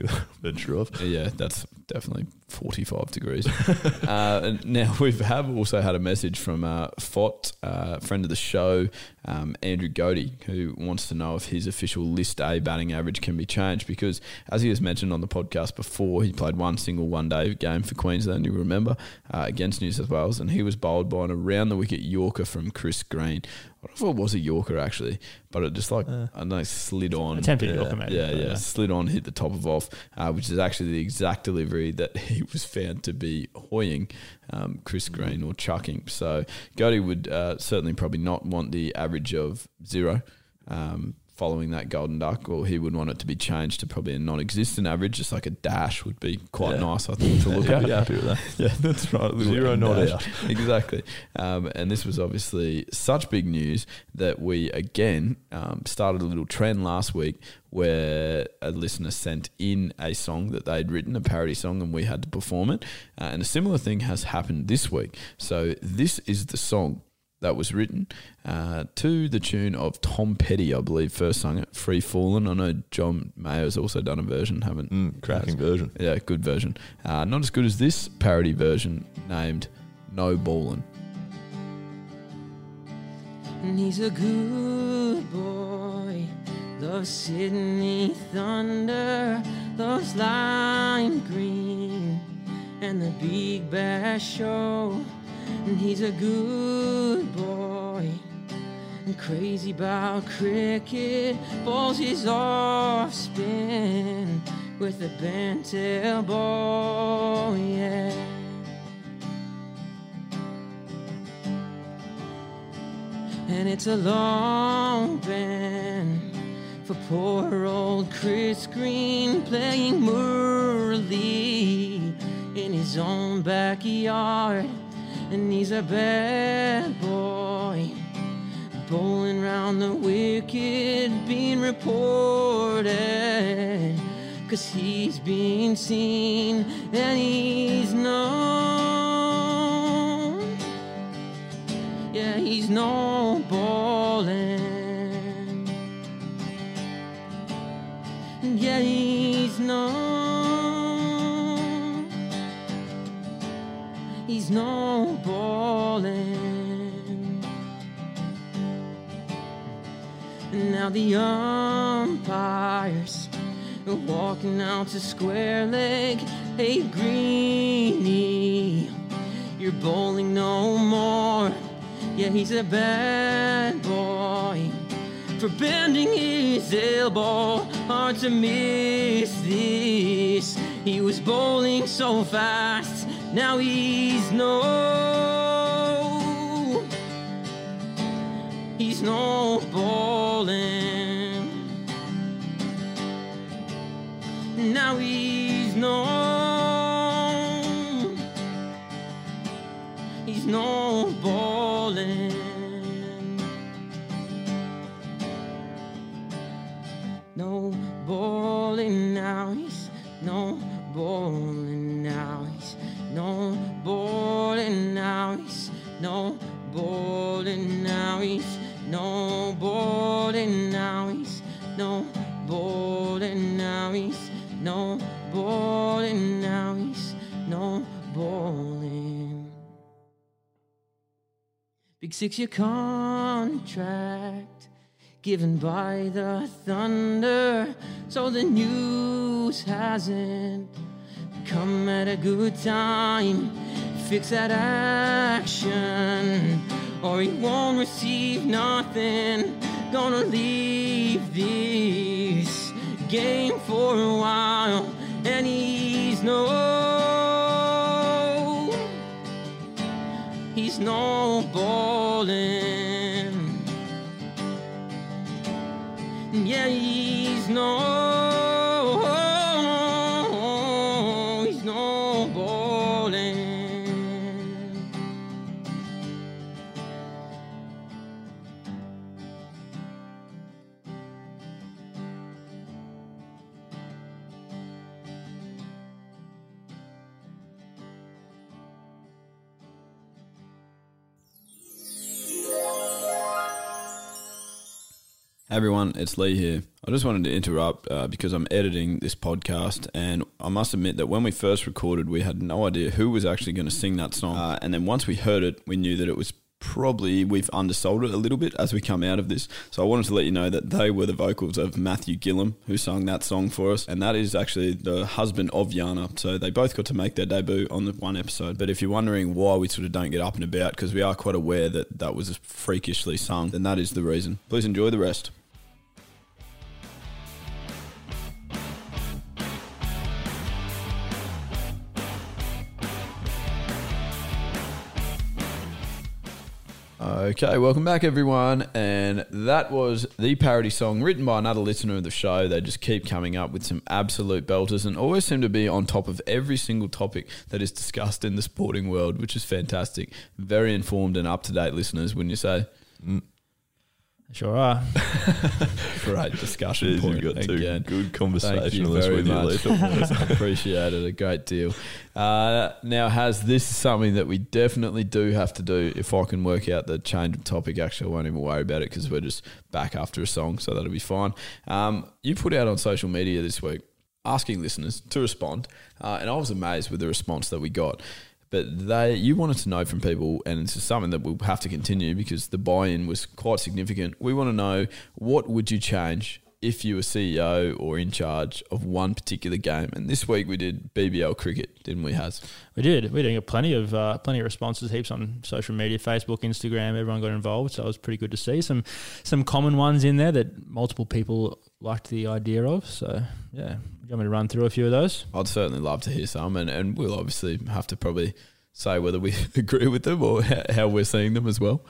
Venture off. yeah, that's definitely 45 degrees. uh, and now we have also had a message from uh, Fott, uh, friend of the show, um, Andrew Godey, who wants to know if his official List A batting average can be changed because, as he has mentioned on the podcast before, he played one single one day game for Queensland, you remember, uh, against New South Wales, and he was bowled by an around the wicket Yorker from Chris Green. I don't know if it was a Yorker actually, but it just like, I don't know, slid on. Attempted yeah, Yorker, maybe, Yeah, yeah, yeah. slid on, hit the top of off, uh, which is actually the exact delivery that he was found to be hoying um, Chris Green or chucking. So Goody would uh, certainly probably not want the average of zero. Um, Following that golden duck, or he would want it to be changed to probably a non-existent average, just like a dash would be quite Yeah. nice, I think, to look Yeah, at. be happy with that. Yeah, that's right. Zero, not dash. out. exactly. Um, and this was obviously such big news that we again um, started a little trend last week where a listener sent in a song that they'd written, a parody song, and we had to perform it. Uh, and a similar thing has happened this week. So this is the song that was written uh, to the tune of Tom Petty, I believe, first sung it, Free Fallin'. I know John Mayer's also done a version, haven't? Mm, cracking version. Yeah, good version. Uh, not as good as this parody version named No Ballin'. And he's a good boy. Loves Sydney Thunder. Loves lime green. And the Big Bash Show. And he's a good boy. And crazy about cricket. Balls his off spin. With a bent elbow, yeah. And it's a long band for poor old Chris Green playing Murali in his own backyard. And he's a bad boy, bowling round the wicket, being reported. Cause he's being seen and he's known. Yeah, he's no ballin'. Yeah, he's He's no ballin'. And now the umpires are walking out to square leg. Hey, Greeny, you're bowling no more. Yeah, he's a bad boy for bending his elbow. Hard to miss this. He was bowling so fast. Now he's no. He's no bowling. Now he's no. He's no bowling. No bowling now. He's no. He's no bowling now. He's no bowling now. He's no bowling now. He's no bowling now. He's no bowling now. No bowling. Big six year contract given by the Thunder, so the news hasn't come at a good time. Fix that action, or he won't receive nothing. Gonna leave this game for a while, and he's no. He's no bowling. Yeah, he's no. Everyone, it's Lee here. I just wanted to interrupt uh, because I'm editing this podcast, and I must admit that when we first recorded, we had no idea who was actually going to sing that song. Uh, and then once we heard it, we knew that it was probably we've undersold it a little bit as we come out of this. So I wanted to let you know that they were the vocals of Matthew Gillum, who sung that song for us, and that is actually the husband of Yana. So they both got to make their debut on the one episode. But if you're wondering why we sort of don't get up and about, because we are quite aware that that was freakishly sung, then that is the reason. Please enjoy the rest. Okay, welcome back, everyone. And that was the parody song written by another listener of the show. They just keep coming up with some absolute belters and always seem to be on top of every single topic that is discussed in the sporting world, which is fantastic. Very informed and up to date listeners, wouldn't you say? Mm. Sure are. Great discussion Jeez, point got again. good you very with you, much. Lee. Appreciate it a great deal. Uh, now, has this is something that we definitely do have to do. If I can work out the change of topic, actually, I won't even worry about it because we're just back after a song, so that'll be fine. Um, you put out on social media this week asking listeners to respond, uh, and I was amazed with the response that we got. But they, you wanted to know from people, and it's something that we'll have to continue because the buy-in was quite significant. We want to know what would you change if you were CEO or in charge of one particular game. And this week we did BBL cricket, didn't we, Has? We did. We did get plenty of uh, plenty of responses, heaps on social media, Facebook, Instagram. Everyone got involved, so it was pretty good to see some some common ones in there that multiple people liked the idea of. So yeah, you want me to run through a few of those? I'd certainly love to hear some, and, and we'll obviously have to probably say whether we agree with them or how- how we're seeing them as well.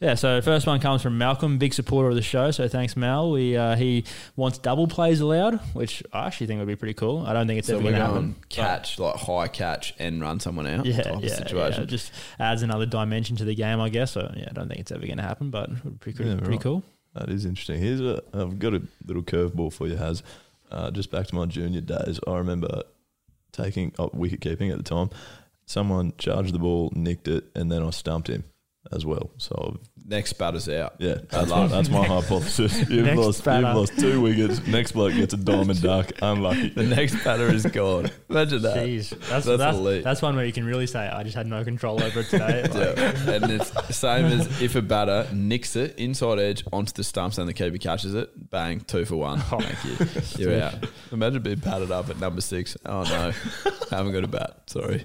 Yeah, so the first one comes from Malcolm, big supporter of the show. So thanks, Mal. We uh, he wants double plays allowed, which I actually think would be pretty cool. I don't think it's So ever going to happen. catch, like high catch, and run someone out. Yeah, type of yeah, situation. yeah. Just adds another dimension to the game, I guess. So yeah, I don't think it's ever going to happen, but it would be pretty, Yeah, pretty right. cool. That is interesting. Here's a I've got a little curveball for you, Has. Uh, just back to my junior days, I remember taking up wicket keeping at the time. Someone charged the ball, nicked it, and then I stumped him as well. So next batter's out. Yeah, that's, my, that's my hypothesis. You've Next lost, batter. you've lost two wickets. Next bloke gets a diamond duck. Unlucky. The next batter is gone. Imagine that. Jeez, that's That's that's, elite. that's, one where you can really say I just had no control over it today. Like, Yeah. and it's the same as if a batter nicks it inside edge onto the stumps and the keeper catches it, bang, two for one. Oh. Thank you. You're out. Imagine being batted up at number six. Oh no, haven't got a bat. Sorry.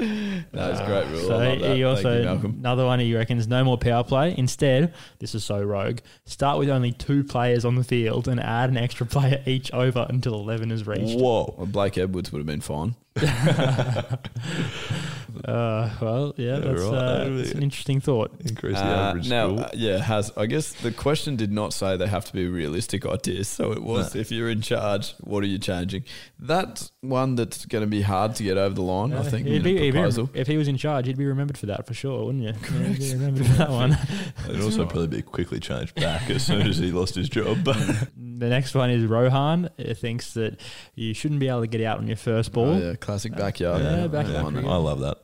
A great rule. So that. he Thank also you, Malcolm. another one he reckons no more power play. Instead, this is so rogue. Start with only two players on the field and add an extra player each over until eleven is reached. Whoa, well, Blake Edwards would have been fine. Uh, well, yeah, that's, right. uh, that's an interesting thought. Increase Uh, now, uh, yeah, has I guess the question did not say they have to be realistic ideas. So it was if you're in charge, what are you changing? That's one that's going to be hard to get over the line. I think. He'd be- a he'd be- proposal. if he was in charge, he'd be remembered for that for sure, wouldn't you? Yeah, he'd be remembered for that one. It'd also probably be quickly changed back as soon as he lost his job. But The next one is Rohan. He thinks that you shouldn't be able to get out on your first ball. Oh, yeah, classic backyard. Yeah, backyard. Come I love that.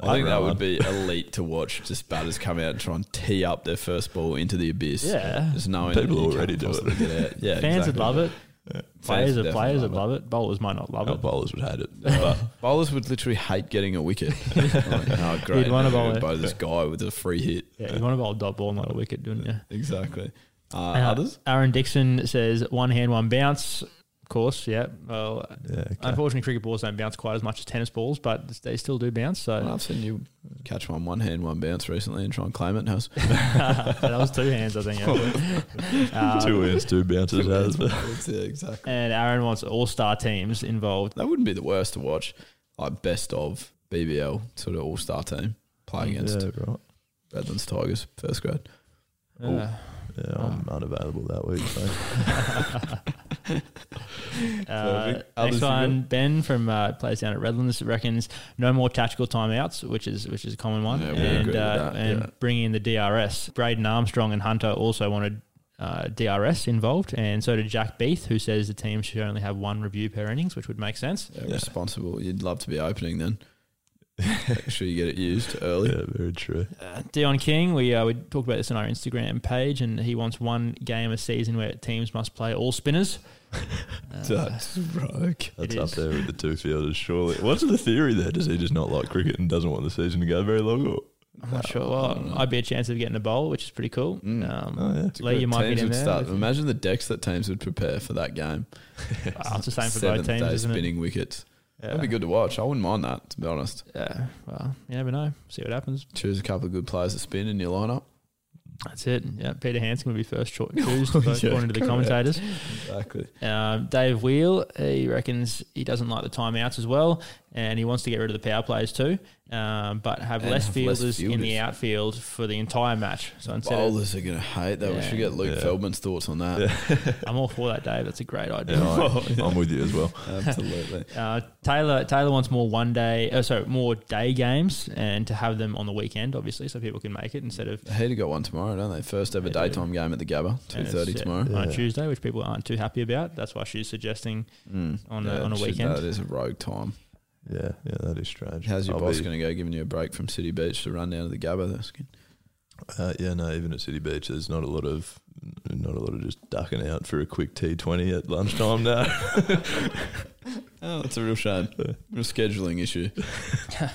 I think that would be elite to watch. Just batters come out and try and tee up their first ball into the abyss. Yeah. just knowing People that already do it. possibly Get out. Yeah, Fans would exactly. love it. Fans Players, would are, players would love it. Bowlers might not love Oh, it. bowlers would hate it. But bowlers would literally hate getting a wicket. like, oh, great. You'd wanna bowl gonna it. bowl this guy with a free hit. Yeah, you want to bowl a dot ball, not a wicket, don't you? Exactly. Uh, Uh, others? Aaron Dixon says one hand, one bounce. Of course, yeah. Well, Yeah, okay. unfortunately, cricket balls don't bounce quite as much as tennis balls, but they still do bounce. So Well, I've seen you catch one one hand, one bounce recently and try and claim it. House. that was two hands, I think. Um, two hands, two bounces. Has. yeah, exactly. And Aaron wants all star teams involved. That wouldn't be the worst to watch. Like best of BBL sort of all star team play against Yeah, right. Redlands Tigers first grade. Uh, Yeah, I'm unavailable that week. So. Uh, next one, Ben from uh, plays down at Redlands reckons no more tactical timeouts, which is which is a common one, Yeah, and uh, and yeah. bringing in the DRS. Braden Armstrong and Hunter also wanted uh, DRS involved, and so did Jack Beath, who says the team should only have one review per innings, which would make sense. Yeah, Responsible. You'd love to be opening then. Make sure you get it used early. Yeah, very true. Uh, Dion King, we uh, we talked about this on our Instagram page, and he wants one game a season where teams must play all spinners. Uh, That's rogue. That's up is. there with the two fielders, surely. What's the theory there? Does he just not like cricket and doesn't want the season to go very long? Or? I'm not sure. Well, I'd be a chance of getting a bowl, which is pretty cool. Um, Oh, yeah. It's Lee, you might teams get in would there. Start, imagine the decks that teams would prepare for that game. Wow, it's the same for both Seventh teams, day isn't it? spinning wickets. Yeah. That'd be good to watch. I wouldn't mind that, to be honest. Yeah, well, you never know. See what happens. Choose a couple of good players to spin in your lineup. That's it. Yeah, Peter Hansen would be first cho- choose, according to the commentators. Exactly. Um, Dave Wheel, he reckons he doesn't like the timeouts as well, and he wants to get rid of the power plays too, um, but have And less have less fielders in the outfield for the entire match. So instead, of, Bowlers are going to hate that. We Yeah. should get Luke Yeah. Feldman's thoughts on that. I'm all for that, Dave. That's a great idea. Yeah, I, I'm with you as well. Absolutely. Uh, Taylor Taylor wants more one day, uh, sorry, more day games, and to have them on the weekend, obviously, so people can make it instead of Heater got one tomorrow, don't they? First ever They do. daytime game at the Gabba, two and it's, thirty yeah, tomorrow. on a Tuesday, which people aren't too happy about. That's why she's suggesting Mm. on a, on a shit, weekend. That is a rogue time. Yeah, yeah, that is strange. How's your I'll boss be- going to go giving you a break from City Beach to run down to the Gabba? That's good. Uh, yeah, no, even at City Beach, there's not a lot of not a lot of just ducking out for a quick T20 at lunchtime now. Oh, that's a real shame. Real scheduling issue.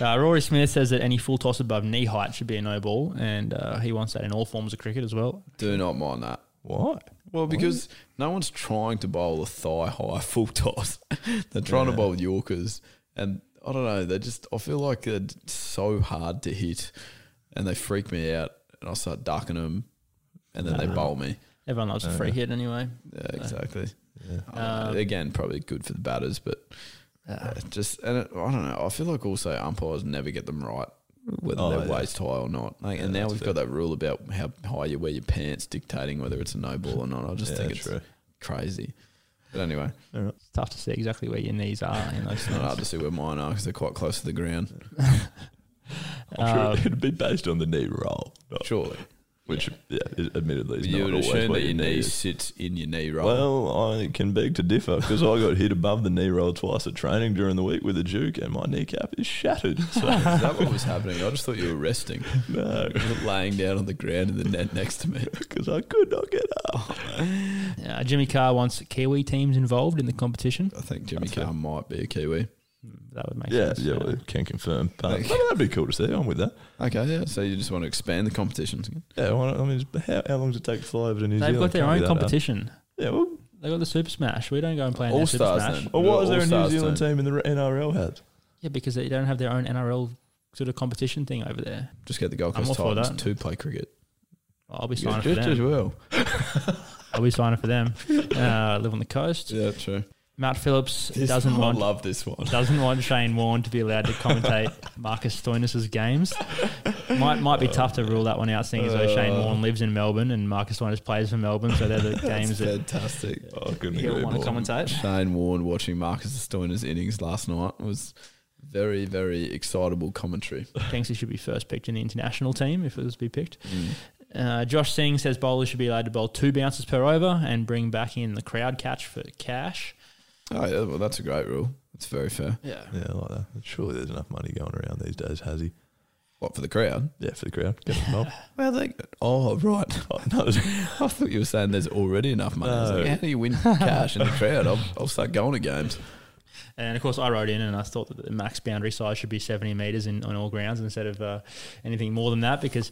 Uh, Rory Smith says that any full toss above knee height should be a no ball, and uh, he wants that in all forms of cricket as well. Do not mind that. Why? Well, because no one's trying to bowl a thigh high full toss. they're trying to bowl Yorkers, and I don't know. They just I feel like they're so hard to hit, and they freak me out, and I start ducking them, and then they bowl me. Everyone loves a Uh, free hit anyway. Yeah, exactly. Yeah. Uh, Um, again, probably good for the batters, but uh, just and it, I don't know. I feel like also umpires never get them right, whether Oh, they're yeah. waist high or not. Like, Yeah, and now we've fair. got that rule about how high you wear your pants, dictating whether it's a no ball or not. I just Yeah, think it's true. crazy. But anyway, It's tough to see exactly where your knees are in those it's not hard to see where mine are because they're quite close to the ground. I'm sure Um, it'd be based on the knee roll, Surely, which, yeah, it- admittedly, is you not would always assume where that your knee is. sits in your knee roll. Well, I can beg to differ because I got hit above the knee roll twice at training during the week with a Duke, and my kneecap is shattered. So is that what was happening? I just thought you were resting, no, laying down on the ground in the net next to me. because I could not get up. Uh, Jimmy Carr wants Kiwi teams involved in the competition. I think Jimmy That's Carr might be a Kiwi. That would make Yeah, sense. yeah, well, can confirm. But, Thank but that'd be cool to see. I'm with that. Okay, yeah. So you just want to expand the competitions again? Yeah, why not- I mean, how, how long does it take to fly over to New Zealand? They've Zealand? got their Can't be own that hard. competition. Yeah, well, They got the Super Smash. We don't go and play in All Super Stars Smash. then. well, why there a New All-Stars Zealand team. team in the NRL has? Yeah, because they don't have their own NRL sort of competition thing over there. Just get the Gold I'm Coast all for Titans that. to play cricket. I'll be Just, signing for just them. as well. I'll be signing for them. Uh, live on the coast. Yeah, true. Matt Phillips This doesn't want love this one. doesn't want Shane Warne to be allowed to commentate Marcus Stoinis' games. Might might be tough to rule that one out, seeing as though Shane Uh. Warne lives in Melbourne and Marcus Stoinis plays for Melbourne, so they're the games that fantastic. Oh, couldn't he'll want to commentate. Shane Warne watching Marcus Stoinis' innings last night was very, very excitable commentary. He should be first picked in the international team if it was to be picked. Mm. Uh, Josh Singh says bowlers should be allowed to bowl two bounces per over and bring back in the crowd catch for cash. Oh, yeah, well, that's a great rule. It's very fair. Yeah. Yeah, I like that. Surely there's enough money going around these days, has he? What, for the crowd? Yeah, for the crowd. Get them involved. Well, they. Oh, right. Oh, no, I thought you were saying there's already enough money. I was No. like, how do you win cash in the crowd? I'll, I'll start going to games. And of course, I wrote in and I thought that the max boundary size should be 70 metres in, on all grounds instead of uh, anything more than that because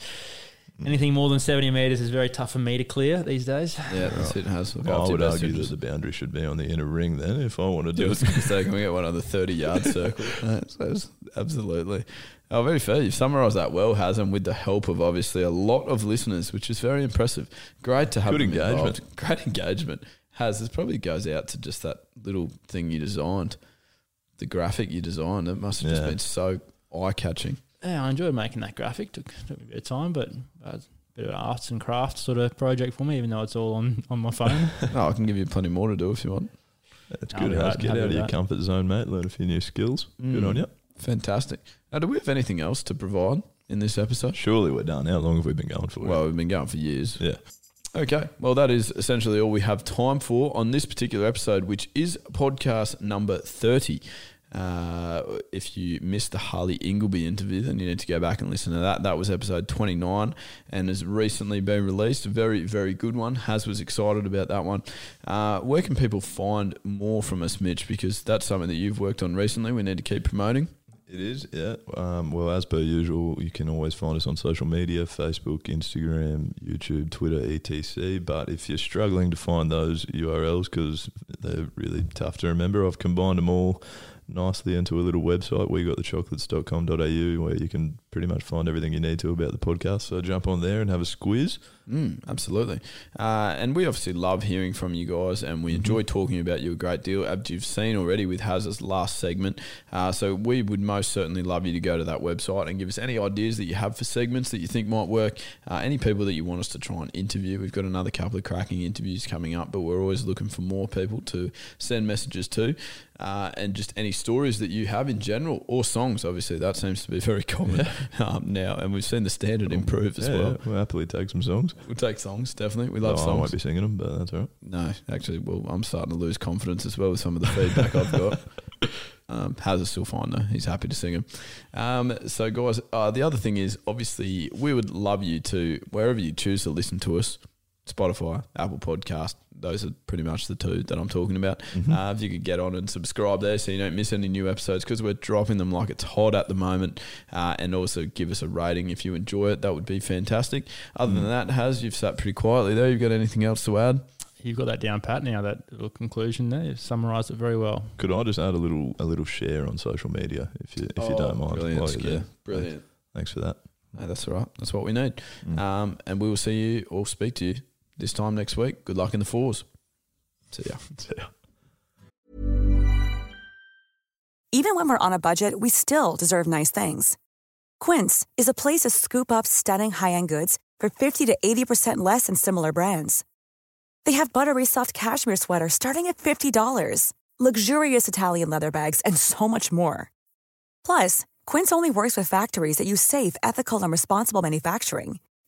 anything more than 70 metres is very tough for me to clear these days. Yeah, that's it. Has look I would argue that the boundary should be on the inner ring then if I want to I do was it. going to can we get one on the 30 yard circle? That's, that's absolutely. Oh, very fair. You've summarised that well, Hassan, with the help of obviously a lot of listeners, which is very impressive. Great to have Good engagement. involved. Great engagement. Has this probably goes out to just that little thing you designed, the graphic you designed. It must have just been so eye catching. Yeah, I enjoyed making that graphic. Took, took me a bit of time, but uh, a bit of an arts and crafts sort of project for me, even though it's all on, on my phone. Oh, I can give you plenty more to do if you want. That's I'll good. right, Get out of your that. comfort zone, mate. Learn a few new skills. Good Mm. on you. Fantastic. Now, do we have anything else to provide in this episode? Surely we're done. How long have we been going for? Well, we've been going for years. yeah. Okay, well, that is essentially all we have time for on this particular episode, which is podcast number 30. Uh, if you missed the Harley Ingleby interview, then you need to go back and listen to that. That was episode 29 and has recently been released. A very, very good one. Has was excited about that one. Uh, where can people find more from us, Mitch? Because that's something that you've worked on recently. We need to keep promoting. It is, yeah. Um, well, as per usual, you can always find us on social media Facebook, Instagram, YouTube, Twitter, etc. But if you're struggling to find those URLs because they're really tough to remember, I've combined them all nicely into a little website, we got the chocolates.com.au, where you can pretty much find everything you need to about the podcast. So jump on there and have a squiz. Mm, absolutely. Uh, and we obviously love hearing from you guys and we enjoy talking about you a great deal, as you've seen already with Haz's last segment. Uh, so we would most certainly love you to go to that website and give us any ideas that you have for segments that you think might work, uh, any people that you want us to try and interview. We've got another couple of cracking interviews coming up, but we're always looking for more people to send messages to. Uh, and just any stories that you have in general, or songs. Obviously, that seems to be very common um, now, and we've seen the standard improve as Yeah, well. yeah, we'll happily take some songs. We'll take songs, definitely. We love No, I songs. won't be singing them, but that's all right. No, actually, well, I'm starting to lose confidence as well with some of the feedback I've got. Um, How's it still fine though? He's happy to sing them. Um, so, guys, uh, the other thing is obviously we would love you to wherever you choose to listen to us, Spotify, Apple Podcast. Those are pretty much the two that I'm talking about. Mhm. Uh, if you could get on and subscribe there so you don't miss any new episodes because we're dropping them like it's hot at the moment. Uh, and also give us a rating if you enjoy it. That would be fantastic. Other than that, Has, you've sat pretty quietly there. You've got anything else to add? You've got that down pat now. That little conclusion there. You've summarised it very well. Could I just add a little a little share on social media if you if you Oh, don't mind? brilliant, while you're yeah, brilliant. Thanks for that. No, that's all right. That's what we need. Mm. Um, and we will see you or speak to you this time next week. Good luck in the fours. See ya. See ya. Even when we're on a budget, we still deserve nice things. Quince is a place to scoop up stunning high-end goods for 50 to 80% less than similar brands. They have buttery soft cashmere sweaters starting at $50, luxurious Italian leather bags, and so much more. Plus, Quince only works with factories that use safe, ethical, and responsible manufacturing.